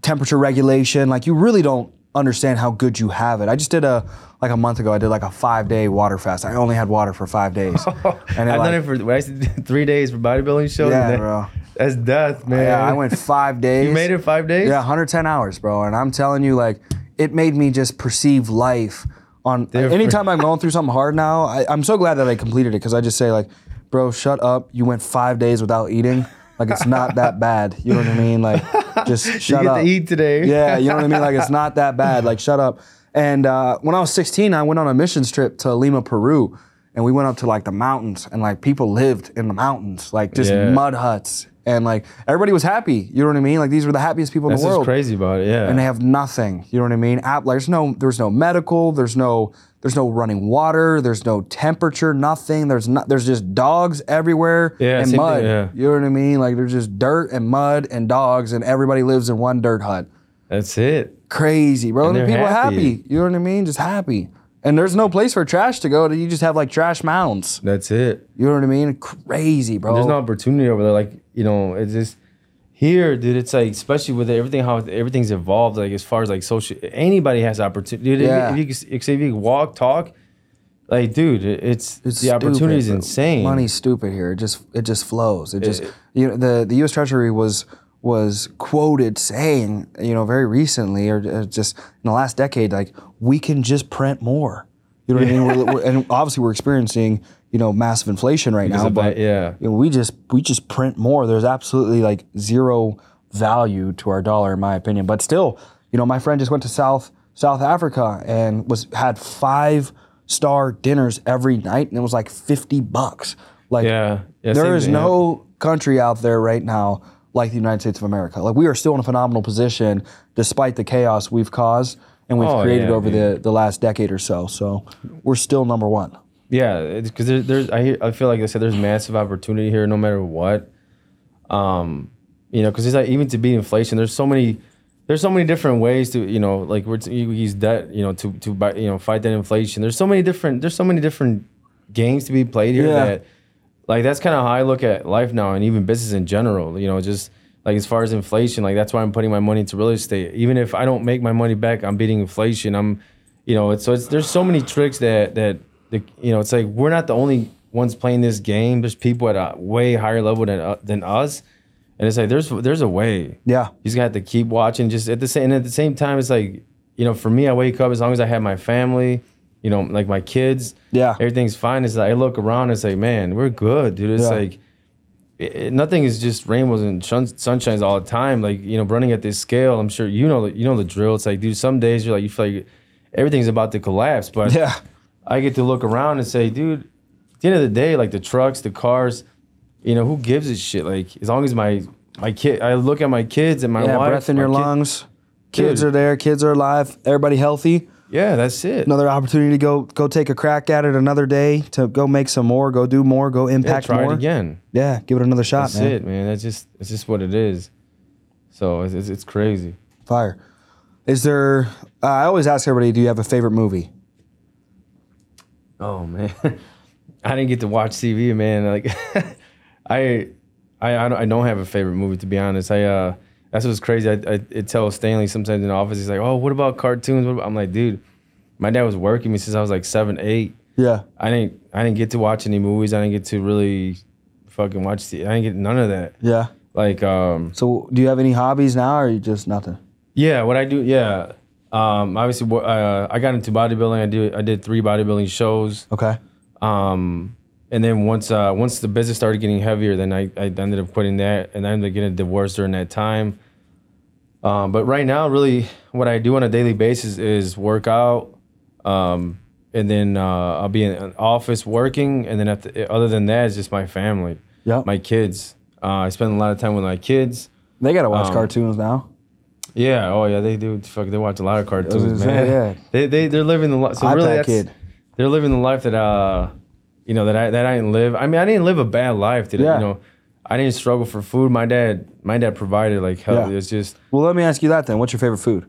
temperature regulation, like you really don't understand how good you have it. I just did a like a month ago. I did like a five day water fast. I only had water for five days, and I've like, done it for I did three days for bodybuilding shows. Yeah, that- bro. That's death, man. Yeah, I went five days. You made it five days. Yeah, 110 hours, bro. And I'm telling you, like, it made me just perceive life on. Different. Anytime I'm going through something hard now, I, I'm so glad that I completed it because I just say, like, bro, shut up. You went five days without eating. Like, it's not that bad. You know what I mean? Like, just You shut get up. to eat today. Yeah, you know what I mean? Like, it's not that bad. Like, shut up. And uh, when I was 16, I went on a missions trip to Lima, Peru. and we went up to like the mountains, and like people lived in the mountains, like just Yeah. mud huts, and like everybody was happy. You know what I mean? Like these were the happiest people in the world crazy about it. Yeah. and they have nothing. You know what I mean? App, like, there's no there's no medical, there's no there's no running water, there's no temperature, nothing. There's not there's just dogs everywhere Yeah, and thing, mud. yeah. You know what I mean? Like there's just dirt and mud and dogs and everybody lives in one dirt hut. That's it. Crazy, bro. And, they're people happy. happy. You know what I mean? Just happy. And there's no place for trash to go. You just have like trash mounds. That's it. You know what I mean? Crazy, bro. There's no opportunity over there. Like you know, it's just here, dude. It's like especially with everything how everything's evolved. Like as far as like social, anybody has opportunity. Dude, if- Yeah. if, you, can- if you walk, talk, like dude, it's, It's the opportunity is insane. Money's stupid here. It just it just flows. It just you know the the U.S. Treasury was was quoted saying you know very recently or just in the last decade like we can just print more. You know what I mean? We're, we're, and obviously we're experiencing you know massive inflation right Because now, but that, yeah. you know, we just we just print more. There's absolutely like zero value to our dollar, in my opinion. But still, you know, my friend just went to South South Africa and was had five star dinners every night, and it was like fifty bucks. Like, Yeah. Yeah, there is thing, yeah. no country out there right now like the United States of America. Like, we are still in a phenomenal position despite the chaos we've caused and we've Oh, created yeah, over the the last decade or so. So we're still number one. Yeah, because there, there's I hear, I feel like I said there's massive opportunity here no matter what. Um, you know, because it's like even to beat inflation, there's so many there's so many different ways to you know like we're t- you use debt you know to to buy, you know fight that inflation. There's so many different there's so many different games to be played here Yeah. that like that's kind of how I look at life now and even business in general. You know, just like as far as inflation, like that's why I'm putting my money into real estate. Even if I don't make my money back, I'm beating inflation. I'm, you know, it's so it's there's so many tricks that that the, you know it's like we're not the only ones playing this game. There's people at a way higher level than uh, than us, and it's like there's there's a way. Yeah. You just got to keep watching. Just at the same and at the same time, it's like you know, for me, I wake up as long as I have my family, you know, like my kids. Yeah. everything's fine. It's like I look around and say, man, we're good, dude. It's Yeah. like it, nothing is just rainbows and shun- sunshines all the time. Like you know, running at this scale, I'm sure you know the- you know the drill. It's like, dude, some days you're like you feel like everything's about to collapse, but Yeah. I get to look around and say, dude, at the end of the day, like the trucks, the cars, you know, who gives a shit? Like as long as my my kid, I look at my kids and my yeah, wife, breath in your kid- lungs. Kids Dude. are there. Kids are alive. Everybody healthy. Yeah, that's it. Another opportunity to go go take a crack at it another day to go make some more, go do more, go yeah, impact try more. it again. Yeah, give it another shot, That's man. it, man. That's just it's just what it is. So it's it's, it's crazy. Fire. Is there? Uh, I always ask everybody, do you have a favorite movie? Oh man, I didn't get to watch TV, man. Like, I, I, I I don't have a favorite movie to be honest. I, uh, that's what's crazy. I, I, I tell Stanley sometimes in the office, he's like, "Oh, what about cartoons?" What about-" I'm like, dude, my dad was working me since I was like seven, eight. Yeah. I didn't, I didn't get to watch any movies. I didn't get to really, fucking watch. The, I didn't get none of that. Yeah. Like, um, So, do you have any hobbies now, or you just nothing? Yeah, what I do, yeah. Um, obviously, uh, I got into bodybuilding. I did, I did three bodybuilding shows. Okay. Um, and then once, uh, once the business started getting heavier, then I, I ended up quitting that, and I ended up getting a divorce during that time. Um, but right now, really, what I do on a daily basis is work out, um, and then uh, I'll be in an office working, and then after, other than that, it's just my family, Yep. my kids. Uh, I spend a lot of time with my kids. They gotta watch Um, cartoons now. Yeah, oh yeah, they do. Fuck, they watch a lot of cartoons, say, man. yeah. They they they're living the life. So really, iPad that's, kid. they're living the life that uh, you know that I that I didn't live. I mean, I didn't live a bad life. Did? Yeah. You know, I didn't struggle for food. My dad, my dad provided like hell. Yeah. It's just Well, let me ask you that then. What's your favorite food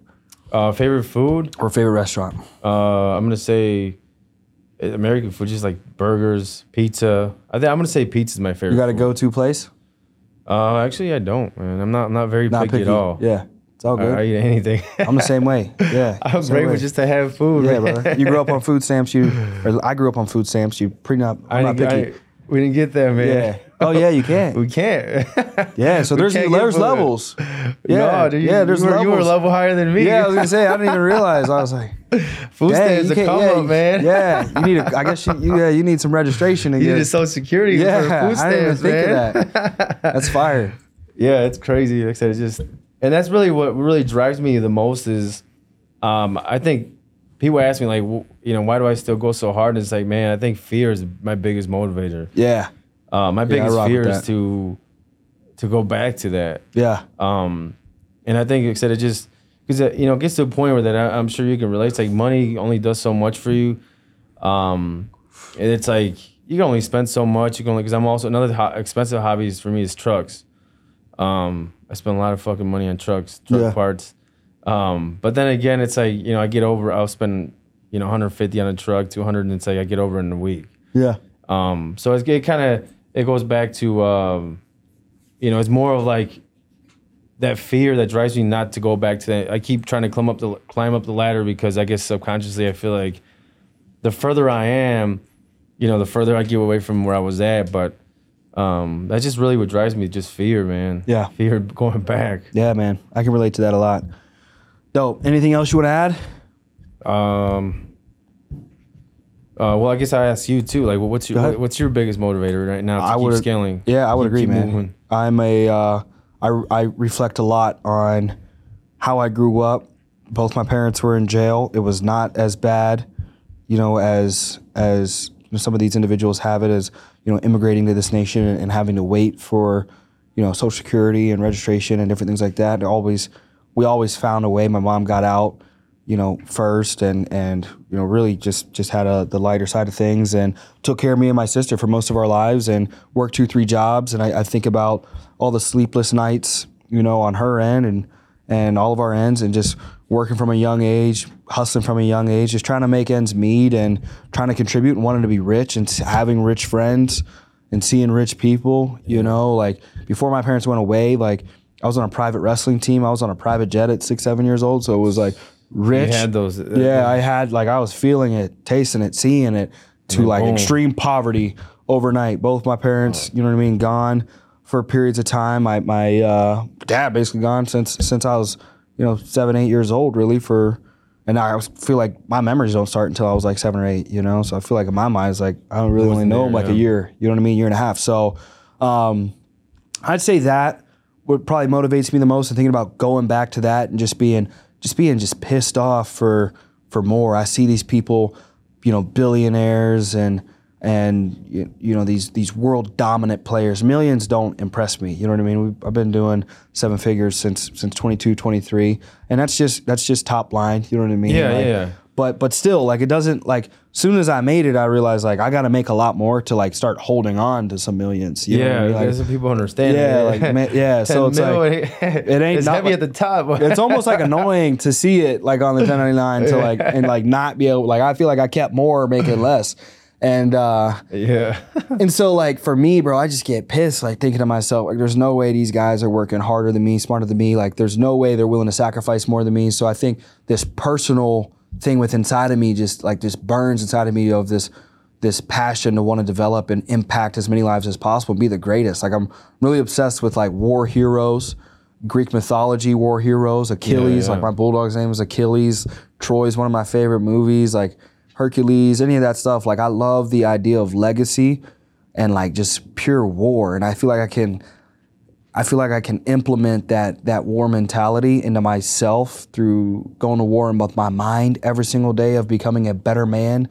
uh, favorite food. or favorite restaurant? Uh, I'm gonna say uh, American food, just like burgers, pizza. I think I'm gonna say pizza is my favorite. You got a go-to place? Uh, actually, I don't, man. I'm not I'm not very Not picky, picky. at all. Yeah, it's all good. I eat anything. I'm the same way. Yeah. I'm grateful just to have food. Yeah, man. brother. You grew up on food stamps. You, or I grew up on food stamps. You pretty not. I I'm not picky. I, we didn't get that, man. yeah. Oh yeah, you can't. We can't. Yeah. So We there's there's levels. Yeah. no, dude, you, yeah. There's you were, levels. You were a level higher than me. Yeah, I was gonna say I didn't even realize. I was like, Food stamps a come yeah, up, man. Yeah, you need. A, I guess you, you yeah, you need some registration to You get. need a social security yeah, for food I didn't even stamps, think man. of that. That's fire. yeah, it's crazy. Like I said, it's just, and that's really what really drives me the most is, um, I think people ask me like, you know, why do I still go so hard? And it's like, man, I think fear is my biggest motivator. Yeah. Uh, my biggest fear is to to go back to that. Yeah. Um, and I think instead of just because you know it gets to a point where that I, I'm sure you can relate. It's like money only does so much for you. Um, and it's like you can only spend so much. You can only because I'm also another ho- expensive hobbies for me is trucks. Um, I spend a lot of fucking money on trucks, truck Yeah. parts. Um, but then again, it's like you know I get over. I'll spend you know 150 on a truck, 200, and it's like I get over in a week. Yeah. Um, so it's, it kind of it goes back to um, you know it's more of like that fear that drives me not to go back to that. I keep trying to climb up the climb up the ladder because I guess subconsciously I feel like the further I am, you know, the further I get away from where I was at. But um, that's just really what drives me, just fear, man. Yeah. fear going back. Yeah, man. I can relate to that a lot. Dope. Anything else you want to add? Um, uh, well, I guess I ask you too. Like, what's your what's your biggest motivator right now to I keep would- scaling? Yeah, I would Keep- agree, keep man. moving? I'm a, uh, I, I reflect a lot on how I grew up. Both my parents were in jail. It was not as bad, you know, as as some of these individuals have it as you know immigrating to this nation and, and having to wait for you know social security and registration and different things like that. Always, we always found a way. My mom got out, you know, first and and you know really just just had a the lighter side of things and took care of me and my sister for most of our lives and worked two three jobs and I, I think about all the sleepless nights you know on her end and and all of our ends and just working from a young age hustling from a young age just trying to make ends meet and trying to contribute and wanting to be rich and having rich friends and seeing rich people you know like before my parents went away like I was on a private wrestling team. I was on a private jet at six seven years old. So it was like rich had those- uh, yeah I had like I was feeling it tasting it seeing it to like boom. extreme poverty overnight. Both my parents you know what I mean gone for periods of time. My my uh, dad basically gone since since I was you know seven eight years old really for and I was- feel like my memories don't start until I was like seven or eight you know? So I feel like in my mind it's like I don't really only know there, him like a year you know what I mean? A year and a half. So um, I'd say that what probably motivates me the most and thinking about going back to that and just being just being just pissed off for for more. I see these people, you know, billionaires and and you, you know these these world dominant players. Millions don't impress me. You know what I mean? We've, I've been doing seven figures since since 22, 23, and that's just that's just top line. You know what I mean? Yeah, Like, yeah. But but still, like it doesn't like. Soon as I made it, I realized like I got to make a lot more to like start holding on to some millions. You know I Yeah, mean? Like, what people understand. Yeah, like, man- yeah, so 10 it's like- it ain't it's not heavy like- at the top. it's almost like annoying to see it like on the 1099 to like and like not be able like I feel like I kept more making less. And uh yeah, and so like for me, bro, I just get pissed like thinking to myself like there's no way these guys are working harder than me, smarter than me. Like there's no way they're willing to sacrifice more than me. So I think this personal thing with inside of me just like just burns inside of me of this this passion to want to develop and impact as many lives as possible and be the greatest. Like I'm really obsessed with like war heroes, Greek mythology war heroes, Achilles, yeah. like my bulldog's name is Achilles. Troy's one of my favorite movies, like Hercules, any of that stuff. Like I love the idea of legacy and like just pure war. And I feel like I can I feel like I can implement that that war mentality into myself through going to war in both my mind every single day of becoming a better man,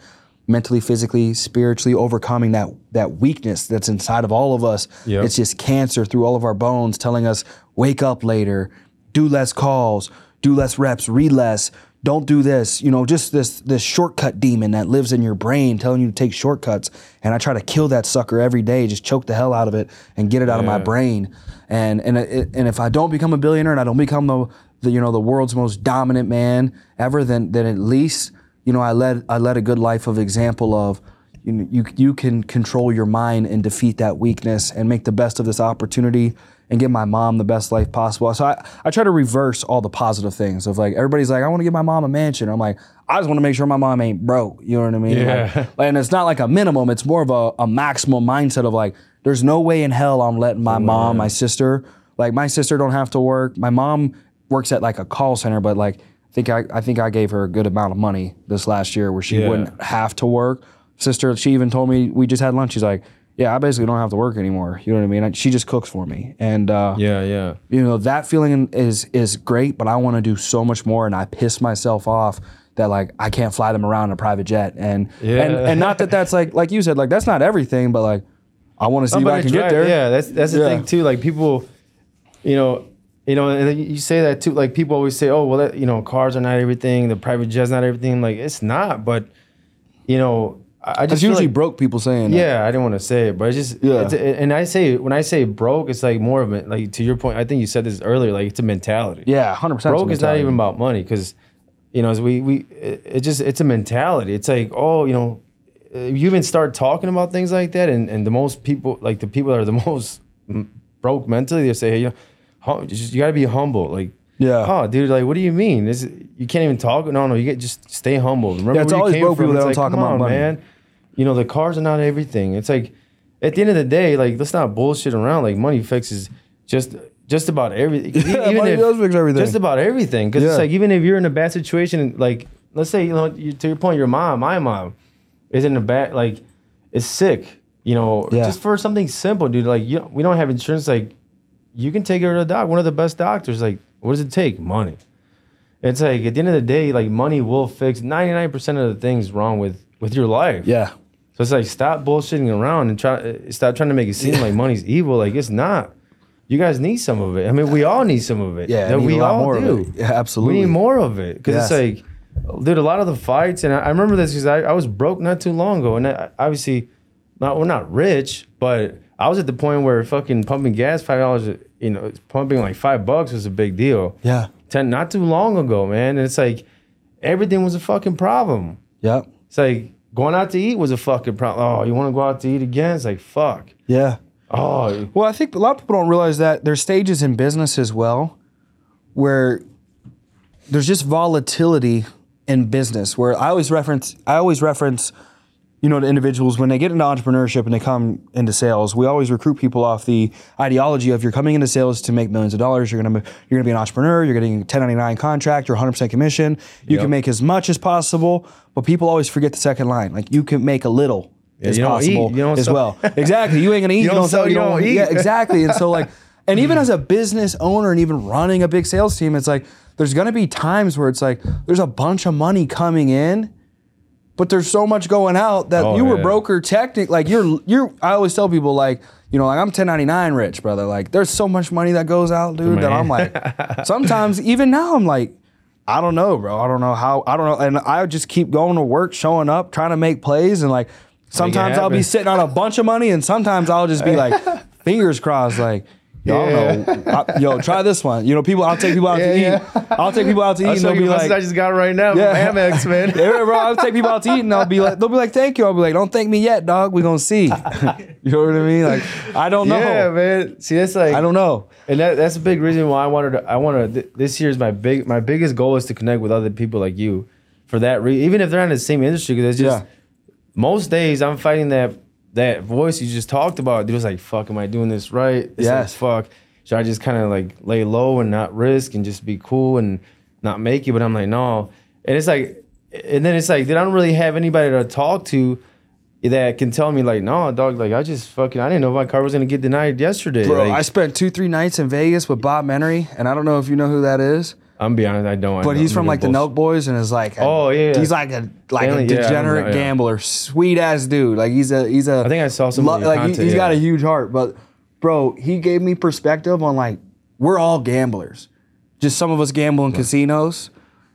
mentally, physically, spiritually, overcoming that that weakness that's inside of all of us. Yep. It's just cancer through all of our bones, telling us wake up later, do less calls, do less reps, read less. Don't do this, you know, just this this shortcut demon that lives in your brain telling you to take shortcuts. And I try to kill that sucker every day, just choke the hell out of it and get it out of my brain. And and it, and if I don't become a billionaire and I don't become the, the you know the world's most dominant man ever, then then at least you know I led I led a good life of example of you know, you you can control your mind and defeat that weakness and make the best of this opportunity and give my mom the best life possible. So I, I try to reverse all the positive things of like everybody's like I want to give my mom a mansion. I'm like I just want to make sure my mom ain't broke. You know what I mean? Yeah. Like, and it's not like a minimum. It's more of a, a maximum mindset of like there's no way in hell I'm letting my oh, mom, my sister, like my sister don't have to work. My mom works at like a call center, but like I think I, I think I gave her a good amount of money this last year where she Yeah. wouldn't have to work. Sister, she even told me we just had lunch. She's like, "Yeah, I basically don't have to work anymore." You know what I mean? And She just cooks for me, and uh, yeah, yeah. you know that feeling is is great. But I want to do so much more, and I piss myself off that like I can't fly them around in a private jet, and Yeah. and and not that that's like like you said, like that's not everything, but like I want to see if I can get there. Yeah, that's that's the Yeah. thing too. Like people, you know, you know, and then you say that too. Like people always say, "Oh, well, that, you know, cars are not everything. The private jet's not everything." Like it's not, but you know, I, I just usually like- broke people saying. that. Yeah, I didn't want to say it, but it's just Yeah. And I say when I say broke, it's like more of it. Like to your point, I think you said this earlier. Like it's a mentality. yeah, hundred percent. broke is not even about money because you know as we we it, it just it's a mentality it's like oh you know you even start talking about things like that and and the most people like the people that are the most broke mentally they say hey you know hum- just, you got to be humble like Yeah. oh dude like what do you mean this you can't even talk no no you get just stay humble remember Yeah, it's where you always came broke from. people that don't like, talk about on, money. man you know the cars are not everything it's like at the end of the day like let's not bullshit around like money fixes just just about everything Yeah, money does fix everything. just about everything because Yeah. it's like even if you're in a bad situation like let's say you know you, to your point your mom my mom is in a bad like is sick you know Yeah. just for something simple dude like you we don't have insurance like you can take her to the doc one of the best doctors like what does it take money it's like at the end of the day like money will fix 99% of the things wrong with with your life Yeah, so it's like stop bullshitting around and try stop trying to make it seem like money's evil like it's not you guys need some of it. I mean, we all need some of it. Yeah, we all more do. Yeah, absolutely. We need more of it because Yes. it's like, dude, a lot of the fights, and I, I remember this because I, I was broke not too long ago, and I, obviously, not we're not rich, but I was at the point where fucking pumping gas five dollars, you know, pumping like five bucks was a big deal. yeah, Ten, not too long ago, man. And it's like everything was a fucking problem. yeah, It's like going out to eat was a fucking problem. Oh, you want to go out to eat again? It's like fuck. yeah. Oh, Well, I think a lot of people don't realize that there's stages in business as well where there's just volatility in business where I always reference I always reference you know the individuals when they get into entrepreneurship and they come into sales we always recruit people off the ideology of you're coming into sales to make millions of dollars. You're going to you're to be an entrepreneur. You're getting a 1099 contract. You're 100% commission. You Yep. can make as much as possible but people always forget the second line. Like you can make a little as you don't eat, possible you don't as sell- well. Exactly. You ain't going to eat. You, don't don't sell, you don't eat. yeah exactly. And so like and even as a business owner and even running a big sales team it's like there's to be times where it's like there's a bunch of money coming in but there's so much going out that Oh, you were yeah. broker technic like you're you're I always tell people like you know like I'm 1099 rich brother. Like there's so much money that goes out dude that I'm like sometimes even now I'm like I don't know bro. I don't know how I don't know. And I just keep going to work showing up trying to make plays and like sometimes I'll be sitting on a bunch of money and sometimes I'll just be like fingers crossed like Yo, I don't know. I- yo, try this one. You know, people. I'll take people out to eat. I'll take people out to eat, I'll and show they'll be like, I just got right now Yeah. Amex, man. yeah, bro, I'll take people out to eat and I'll be like, they'll be like, thank you. I'll be like, don't thank me yet, dog. We gonna see. you know what I mean? Like, I don't know. Yeah, man. See, that's like I don't know. And that, that's a big reason why I wanted to. I want to. Th- this year is my big. My biggest goal is to connect with other people like you. For that reason, even if they're not in the same industry, because it's just Yeah. most days I'm fighting that that voice you just talked about. It was like, fuck, am I doing this right? Yes. fuck. Should I just kind of like lay low and not risk and just be cool and not make it? But I'm like, no. And it's like, and then it's like, then I don't really have anybody to talk to that can tell me like, no, dog, like I just fucking, I didn't know my car was gonna get denied yesterday. Bro, like, I spent two, three nights in Vegas with Bob Menery, and I don't know if you know who that is, I'm be honest, I don't. But know- he's from like the. Nelk Boys and is like, a- Oh, yeah, yeah. he's like a like Stanley, a yeah, degenerate know, yeah. gambler, sweet ass dude. Like he's a he's a. I think I saw some your like he, content, has got a huge heart, but bro, he gave me perspective on like we're all gamblers. Just some of us gamble in casinos.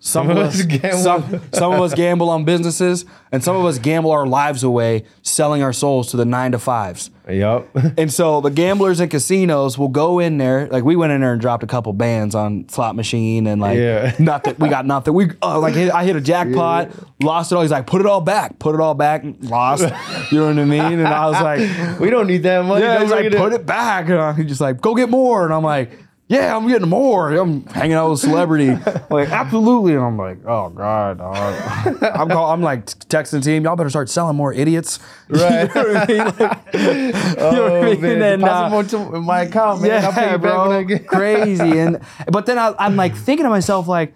Some, of us, gamble. some, some of us gamble on businesses, and some of us gamble our lives away, selling our souls to the nine to fives. Yup. And so the gamblers in casinos will go in there. Like we went in there and dropped a couple bands on slot machine and like Yeah. nothing. We got nothing. We uh, like hit, I hit a jackpot, lost it all. He's like, put it all back, put it all back, lost. You know what I mean? And I was like, we don't need that money. yeah, he's like, put it back. And I'm just like, go get more. And I'm like, yeah, I'm getting more. I'm hanging out with a celebrity. like, absolutely. And I'm like, oh God. I'm call, I'm like texting the team, y'all better start selling more idiots. Right. you know what I mean? Like, Oh, you know what I mean? man. And, Deposit uh, more to my account, man. I'll pay you back when I get. crazy. And but then I, I'm like thinking to myself, like,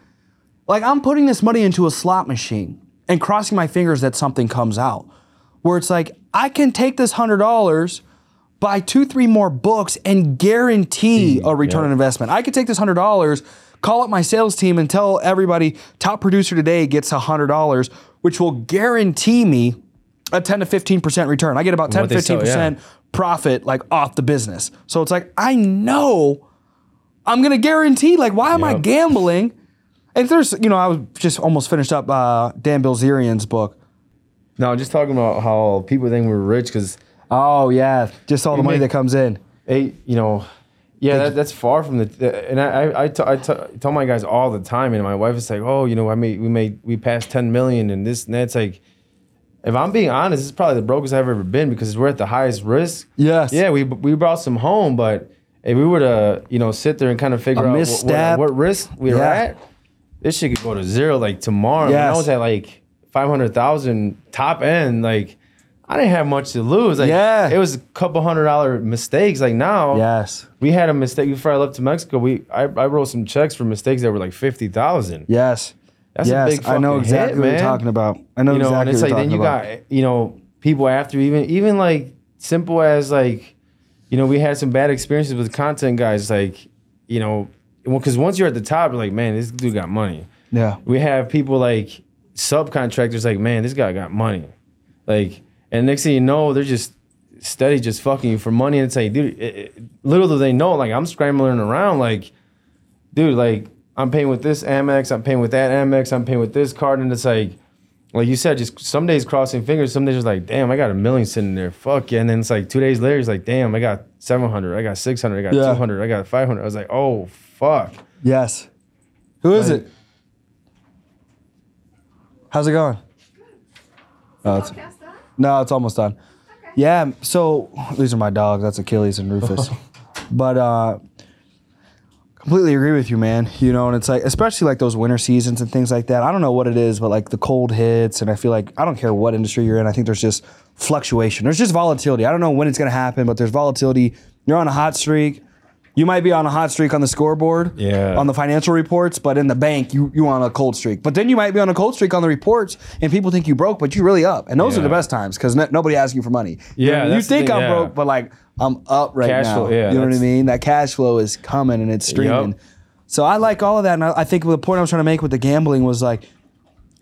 like I'm putting this money into a slot machine and crossing my fingers that something comes out. Where it's like I can take this hundred dollars, buy two, three more books, and guarantee a return yeah. on investment. I could take this hundred dollars, call up my sales team and tell everybody top producer today gets $100, which will guarantee me a 10 to 15% return. I get about 10 to 15% yeah. profit like off the business. So it's like, I know I'm going to guarantee, like, why am I gambling? And there's, you know, I was just almost finished up uh, Dan Bilzerian's book. No, just talking about how people think we're rich because Oh, yeah. Just all the money that comes in. hey, you know, yeah, that, that's far from the. And I, I, I, t- I t- tell my guys all the time, and my wife is like, oh, you know, I made, we made, we passed ten million, and this and that's like. If I'm being honest, this is probably the brokest I've ever been because we're at the highest risk. Yes. Yeah, we we brought some home, but if we were to, you know, sit there and kind of figure A out what, what, what risk we were Yeah. at, this shit could go to zero like tomorrow. When I Yes. was at like five hundred thousand top end, like I didn't have much to lose. Like Yeah. it was a couple hundred dollar mistakes. Like now, Yes. we had a mistake before I left to Mexico. We I, I wrote some checks for mistakes that were like fifty thousand. Yes. That's a yes. big I know exactly hit, what you're talking about. I know You know, exactly and it's like then you about. got you know people after even even like simple as like you know we had some bad experiences with content guys like you know because once you're at the top you're like man this dude got money. Yeah. We have people like subcontractors like man this guy got money, like and next thing you know they're just steady just fucking you for money and it's like dude it, it- little do they know like I'm scrambling around like dude, like I'm paying with this Amex, I'm paying with that Amex, I'm paying with this card, and it's like, like you said, just some days crossing fingers, some days just like, damn, I got a million sitting there, fuck yeah, and then it's like two days later, it's like, damn, I got 700, I got 600, I got Yeah. 200, I got 500. I was like, oh fuck. Yes. Who is Like- it? How's it going? Oh, it's, Podcast done? No, it's almost done. Yeah. So these are my dogs. That's Achilles and Rufus. but uh, completely agree with you, man. You know, and it's like, especially like those winter seasons and things like that. I don't know what it is, but like the cold hits, and I feel like I don't care what industry you're in. I think there's just fluctuation. There's just volatility. I don't know when it's gonna happen, but there's volatility. You're on a hot streak. You might be on a hot streak on the scoreboard, Yeah. on the financial reports, but in the bank, you you on a cold streak. But then you might be on a cold streak on the reports, and people think you broke, but you really up. And those are the best times because nobody asks you for money. You Yeah, know, you that's the think I'm yeah. broke, but like I'm up right Cash now. flow, yeah, you know what I mean? That cash flow is coming and it's streaming. Yup. So I like all of that, and I, I think the point I was trying to make with the gambling was like,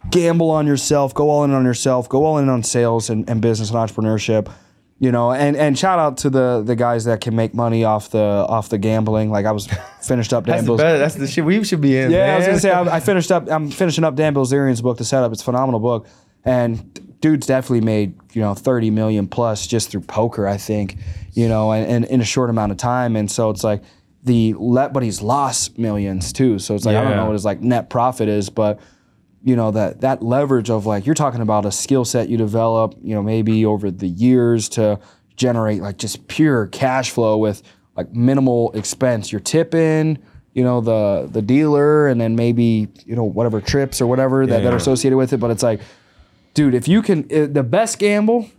gamble on yourself, go all in on yourself, go all in on sales and, and business and entrepreneurship. You know, and, and shout out to the the guys that can make money off the off the gambling. Like I was finished up That's Dan the, Bill's. better, that's the shit we should be in. Yeah, I was gonna say I, I finished up. I'm finishing up Dan Bilzerian's book, The Setup. It's a phenomenal book, and dude's definitely made you know 30 million plus just through poker. I think you know, and, and in a short amount of time. And so it's like the let, but he's lost millions too. So it's like I don't know what his like net profit is, but you know that that leverage of like you're talking about a skill set you develop, you know, maybe over the years to generate like just pure cash flow with like minimal expense. You're tipping, you know, the the dealer, and then maybe you know whatever trips or whatever that, that are associated with it. But it's like, dude, if you can, uh, the best gamble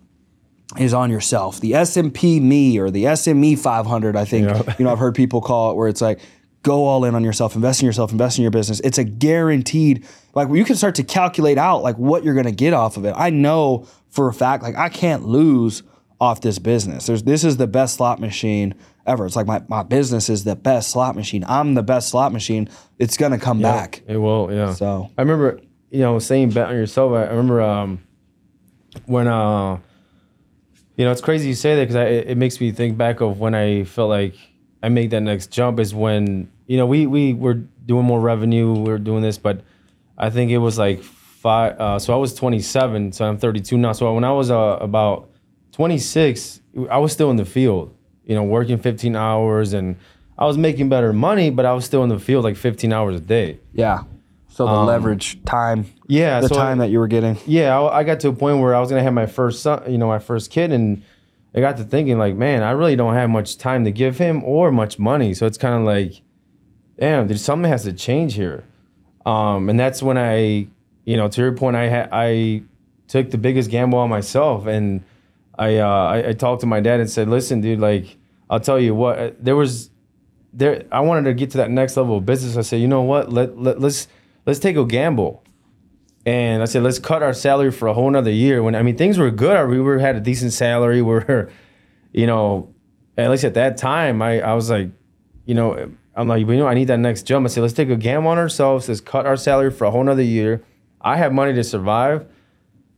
is on yourself. The S&P me or the SME 500, I think, Yeah. you know, I've heard people call it where it's like, go all in on yourself, invest in yourself, invest in your business. It's a guaranteed, like you can start to calculate out like what you're going to get off of it. I know for a fact, like I can't lose off this business. There's, this is the best slot machine ever. It's like my, my business is the best slot machine. I'm the best slot machine. It's going to come back. It will, yeah. So I remember, you know, saying bet on yourself. I I remember um, when, uh, you know, it's crazy you say that because it, it makes me think back of when I felt like I made that next jump is when, you know, we, we were doing more revenue, we were doing this, but I think it was like five, uh, so I was 27, so I'm 32 now. So when I was uh, about 26, I was still in the field, you know, working 15 hours and I was making better money, but I was still in the field like 15 hours a day. yeah. So the leverage time, Yeah, the so time that you were getting. yeah, I, I got to a point where I was gonna have my first son, you know, my first kid, and I got to thinking like, man, I really don't have much time to give him or much money. So it's kind of like, damn, something has to change here. Um, and that's when I, you know, to your point, I had I took the biggest gamble on myself, and I, uh, I I talked to my dad and said, listen, dude, like, I'll tell you what, uh, there was there I wanted to get to that next level of business. I said, you know what, let, let let's let's take a gamble. And I said, let's cut our salary for a whole nother year. When I mean things were good, I we were had a decent salary. We're, you know, at least at that time, I, I was like, you know, I'm like, you know, I need that next jump. I said, let's take a gamble on ourselves. Let's cut our salary for a whole nother year. I have money to survive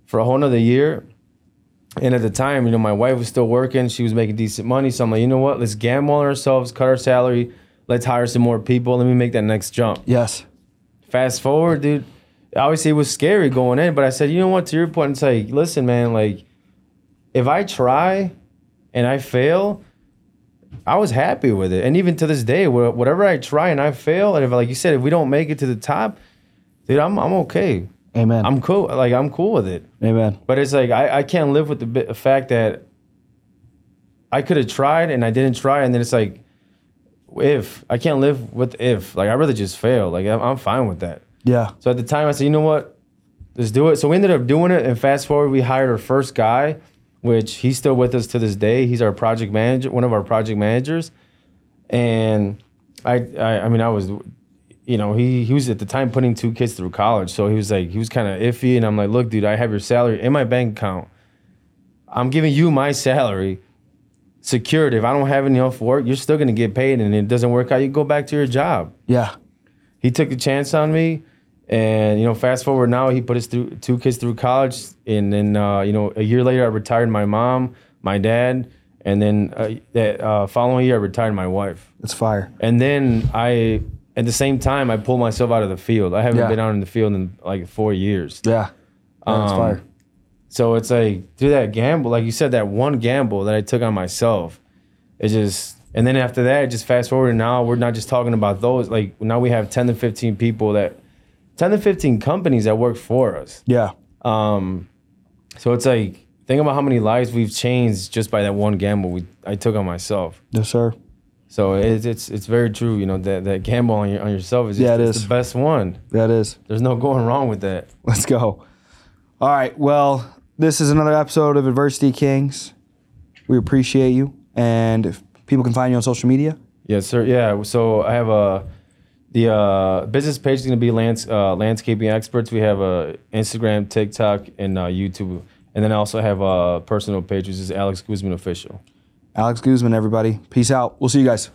for a whole nother year. And at the time, you know, my wife was still working. She was making decent money. So I'm like, you know what? Let's gamble on ourselves, cut our salary. Let's hire some more people. Let me make that next jump. Yes. Fast forward, dude. Obviously, it was scary going in, but I said, you know what? To your point, it's like, listen, man, like, if I try and I fail, I was happy with it. And even to this day, whatever I try and I fail, and if, like you said, if we don't make it to the top, dude, I'm, I'm okay. Amen. I'm cool. Like, I'm cool with it. Amen. But it's like I, I can't live with the bit, the fact that I could have tried and I didn't try, and then it's like if I can't live with if like I rather just fail. Like I'm, I'm fine with that. Yeah. So at the time I said, you know what, let's do it. So we ended up doing it, and fast forward, we hired our first guy, which he's still with us to this day. He's our project manager, one of our project managers, and I I, I mean I was. You know, he, he was at the time putting two kids through college. So he was like, he was kind of iffy. And I'm like, look, dude, I have your salary in my bank account. I'm giving you my salary secured. If I don't have enough work, you're still gonna get paid, and it doesn't work out, you go back to your job. Yeah. He took a chance on me, and you know, fast forward now, he put his through, two kids through college, and then uh, you know, a year later, I retired my mom, my dad, and then uh, that uh, following year, I retired my wife, It's fire. and then I. At the same time, I pulled myself out of the field. I haven't Yeah. been out in the field in like four years. Yeah. That's Um, fire. So it's like through that gamble, like you said, that one gamble that I took on myself, it just and then after that, just fast forward and now we're not just talking about those. Like now we have ten to fifteen people that, ten to fifteen companies that work for us. Yeah. Um, so it's like think about how many lives we've changed just by that one gamble we I took on myself. Yes, sir. So it's it's it's very true. You know that that gamble on your on yourself is Yeah, it's the best one. That is. There's no going wrong with that. Let's go. All right. Well, this is another episode of Adversity Kings. We appreciate you. And if people can find you on social media, Yes, sir. Yeah. So I have a the uh, business page is going to be lands, uh, landscaping experts. We have a Instagram, TikTok, and uh, YouTube, and then I also have a personal page, which is Alex Guzman official. Alex Guzman, everybody. Peace out. We'll see you guys.